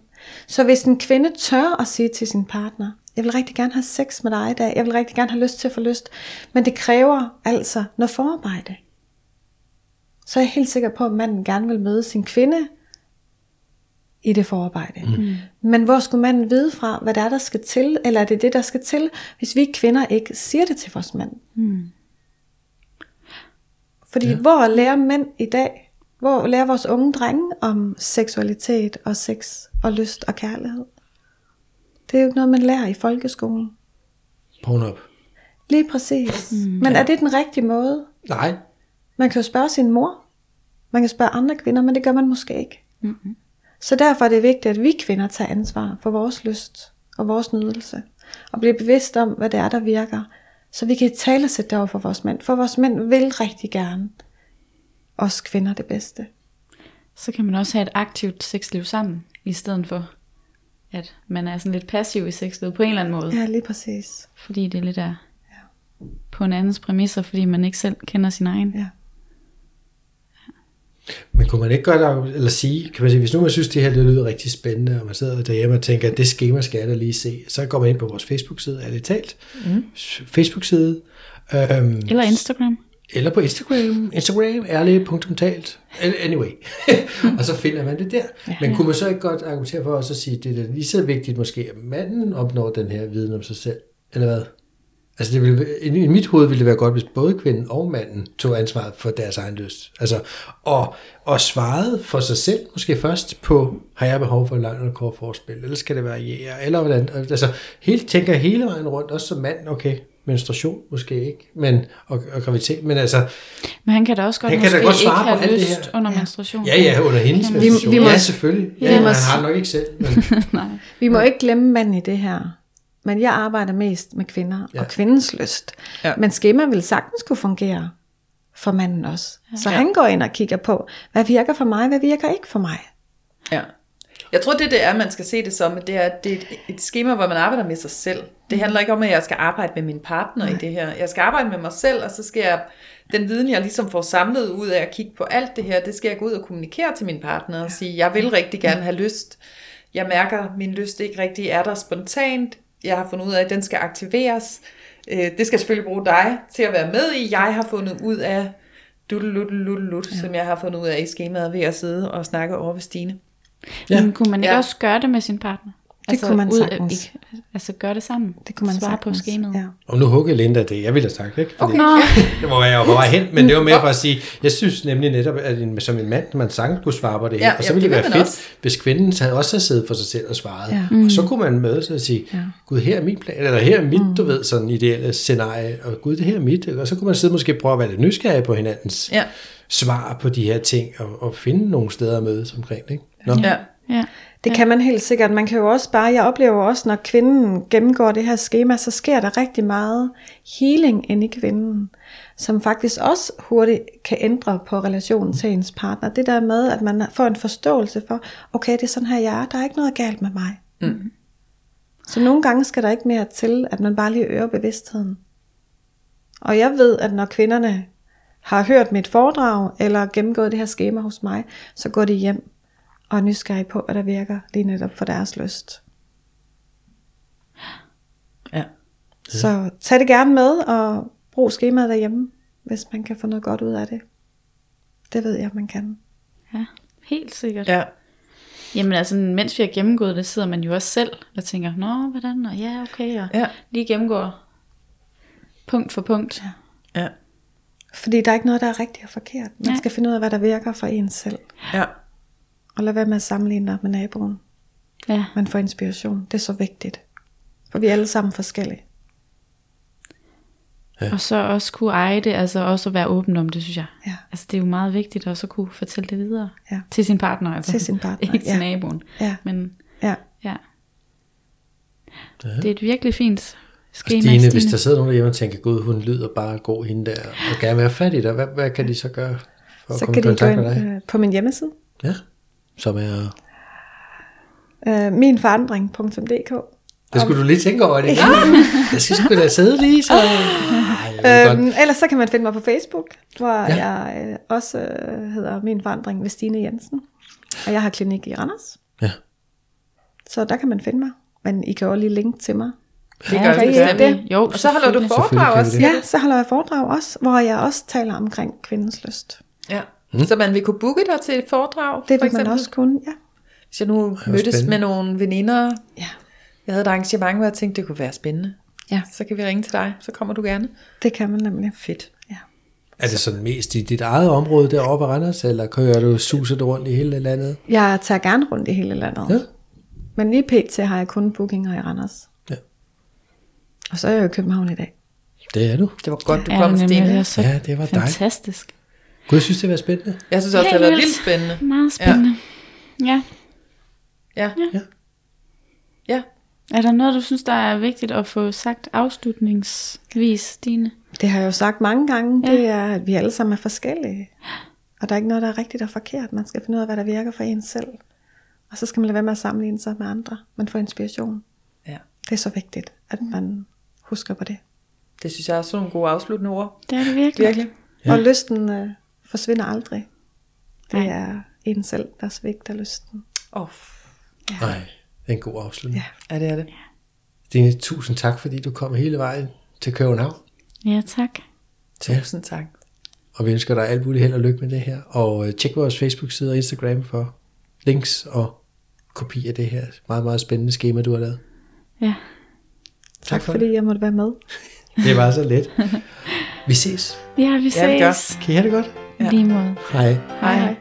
Så hvis en kvinde tør at sige til sin partner, jeg vil rigtig gerne have sex med dig i dag, jeg vil rigtig gerne have lyst til at få lyst, men det kræver altså noget forarbejde så er jeg helt sikker på, at manden gerne vil møde sin kvinde i det forarbejde. Mm. Men hvor skulle manden vide fra, hvad der er, der skal til, eller er det det, der skal til, hvis vi kvinder ikke siger det til vores mand? Mm. Fordi ja. hvor lærer mænd i dag, hvor lærer vores unge drenge om seksualitet og sex og lyst og kærlighed? Det er jo ikke noget, man lærer i folkeskolen. Pornhub. Lige præcis. Mm, Men er det den rigtige måde? Nej. Man kan jo spørge sin mor. Man kan spørge andre kvinder, men det gør man måske ikke. Mm-hmm. Så derfor er det vigtigt, at vi kvinder tager ansvar for vores lyst og vores nydelse. Og bliver bevidst om, hvad det er, der virker. Så vi kan tale sætte det over for vores mænd. For vores mænd vil rigtig gerne os kvinder det bedste. Så kan man også have et aktivt sexliv sammen, i stedet for, at man er sådan lidt passiv i sexlivet på en eller anden måde. Ja, lige præcis. Fordi det lidt er på en andens præmisser, fordi man ikke selv kender sin egen. Ja. Men kunne man ikke godt eller sige, kan man sige, hvis nu man synes, det her det lyder rigtig spændende, og man sidder derhjemme og tænker, at det schema skal jeg da lige se, så går man ind på vores Facebook-side, er det talt? Mm. Facebook-side. Øhm, Eller Instagram. Eller på Instagram, Instagram, ærlig.talt, anyway. og så finder man det der. Men kunne man så ikke godt argumentere for os at sige, at det er lige så vigtigt måske, at manden opnår den her viden om sig selv, eller hvad? Altså det ville, i i mit hoved ville det være godt, hvis både kvinden og manden tog ansvaret for deres egen lyst. Altså, og, og svarede for sig selv måske først på, har jeg behov for et langt eller kort forspil, eller skal det variere, eller hvordan. Altså, helt, tænker hele vejen rundt, også som mand, okay, menstruation måske ikke, men, og, og graviditet, men altså, Men han kan da også godt Han kan da godt ikke svare på have alt det lyst her. under menstruation. ja ja, under hendes Kan man- menstruation, vi må- ja selvfølgelig, ja, vi men må han har nok ikke selv, men, Nej. Vi må ikke glemme manden i det her. Men jeg arbejder mest med kvinder ja. Ja. og kvindens lyst. Ja. Ja. Men skema vil sagtens kunne fungere for manden også. Så Ja. han går ind og kigger på, hvad virker for mig, hvad virker ikke for mig. Ja. Jeg tror, det det er, man skal se det som, det er, det er et, et schema, hvor man arbejder med sig selv. Det handler ikke om, at jeg skal arbejde med min partner i det her. Jeg skal arbejde med mig selv, og så skal jeg, den viden, jeg ligesom får samlet ud af at kigge på alt det her, det skal jeg gå ud og kommunikere til min partner og sige, jeg vil rigtig gerne have lyst. Jeg mærker, at min lyst ikke rigtig er der spontant. Jeg har fundet ud af, at den skal aktiveres. Øh, Det skal selvfølgelig bruge dig til at være med i. Jeg har fundet ud af dudeludeludelut, ja. som jeg har fundet ud af i skemaet ved at sidde og snakke over ved Stine. Ja. Ja. Men kunne man ikke Ja. ja. også gøre det med sin partner? Det kunne man ud sagtens. ikke- altså gøre det sammen. Det kunne man Svare sagtens. på skemaet. Ja. og nu hugger Linda det, jeg ville have sagt, ikke? Fordi, Nå, Det var jeg jo på vej hen, men det var mere for at sige, jeg synes nemlig netop, at en, som en mand, man sagtens kunne svare på det her, Ja, og så ja, ville det, det være fedt, også. hvis kvinden havde også havde siddet for sig selv og svaret, Ja. og så kunne man mødes og sige, Ja. gud, her er min plan, eller her er mit, du ved, sådan ideelle scenarie, og gud, det her er mit, og så kunne man sidde måske prøve at være lidt nysgerrig på hinandens Ja. svar på de her ting, og, og finde nogle steder at mødes omkring det. Ikke? Nå. Ja. ja. Det kan man helt sikkert. Man kan jo også bare, jeg oplever også, når kvinden gennemgår det her schema, så sker der rigtig meget healing ind i kvinden, som faktisk også hurtigt kan ændre på relationen til ens partner. Det der med, at man får en forståelse for, okay, det er sådan her, jeg er, der er ikke noget galt med mig. Mm. Så nogle gange skal der ikke mere til, at man bare lige øger bevidstheden. Og jeg ved, at når kvinderne har hørt mit foredrag, eller gennemgået det her schema hos mig, så går de hjem og er nysgerrige på, hvad der virker lige netop for deres lyst. Ja. Så tag det gerne med, og brug skemaet derhjemme, hvis man kan få noget godt ud af det. Det ved jeg, man kan. ja. Helt sikkert. Ja. Jamen altså, mens vi har gennemgået det, sidder man jo også selv og tænker, nå, hvordan, og ja, okay, og Ja. lige gennemgår punkt for punkt. Ja. Ja. Fordi der er ikke noget, der er rigtigt og forkert. Man Nej. skal finde ud af, hvad der virker for en selv. Ja. Og lad være med at sammenligne dig med naboen. ja. Man får inspiration. Det er så vigtigt. For vi er alle sammen forskellige. Og så også kunne eje det, altså også at være åben om det, synes jeg. Ja. Altså det er jo meget vigtigt også at kunne fortælle det videre. Ja. Til sin partner, altså. Til sin partner, Ikke til ja. naboen. Ja. Men Ja. ja. Det er et virkelig fint Og schema, Stine, Stine. hvis der sidder nogen derhjemme og tænker, gud, hun lyder bare god hende der, og gerne vil have fat i dig, hvad, hvad kan de så gøre for at Så komme kan i de gå kontakt ind med dig? øh, på min hjemmeside. Ja, som er... Øh, minforandring.dk Det skulle du lige tænke over, det. Ja. Jeg skal sgu da sidde lige, så... Ej, Øhm, ellers så kan man finde mig på Facebook, hvor Ja. ja. jeg øh, også øh, hedder Min Forandring ved Stine Jensen. Og jeg har klinik i Randers, Ja. så der kan man finde mig. Men I kan også lige linke til mig. Det gør kan I bestemt. det? Jo, Og så holder du foredrag også. Ja, så holder jeg foredrag også, hvor jeg også taler omkring kvindens lyst. Ja. Mm. Så man vil kunne booke dig til et foredrag, Det for vil man eksempel? også kunne, ja. Hvis jeg nu mødtes spændende. med nogle veninder, Ja, jeg havde et arrangement, hvor jeg tænkte, det kunne være spændende. Ja. Så kan vi ringe til dig, så kommer du gerne. det kan man nemlig. Fedt. Ja. Er det sådan mest i dit eget område deroppe i Randers, eller kører du suser du rundt i hele landet? Jeg tager gerne rundt i hele landet. Ja. Men lige pt. har jeg kun bookinger i Randers. Ja. Og så er jeg jo i København i dag. Det er du. Det var godt, du Ja, kom, Stine. så Ja, det var dig. Gud, jeg synes, det var spændende. Jeg synes også, det har været vildt. spændende. Meget spændende. Ja. Ja. Ja. Ja. Er der noget, du synes, der er vigtigt at få sagt afslutningsvis, Stine? Det har jeg jo sagt mange gange, Ja. ja. det er, at vi alle sammen er forskellige. Og der er ikke noget, der er rigtigt og forkert. Man skal finde ud af, hvad der virker for en selv. Og så skal man lade være med at sammenligne sig med andre. Man får inspiration. ja. Det er så vigtigt, at man husker på det. Det synes jeg er sådan nogle gode afsluttende ord. Det er det virkelig. Virkelig. Ja. Og lysten øh, forsvinder aldrig. Det Nej. er en selv, der svigter lysten. Åh, Nej, det er en god afslutning. Ja. ja, det er det. Stine, tusind tak, fordi du kom hele vejen til København. Ja, tak. Ja. Tusind tak. Og vi ønsker dig alt muligt held og lykke med det her. Og øh, tjek vores Facebook-side og Instagram for links og kopi af det her meget, meget spændende schema, du har lavet. Ja. Tak fordi jeg måtte være med. Det var så let. Vi ses. Ja, vi Ja, vi gør. ses. Kan I have det godt? Ja. Lige måde. Hej. Hej.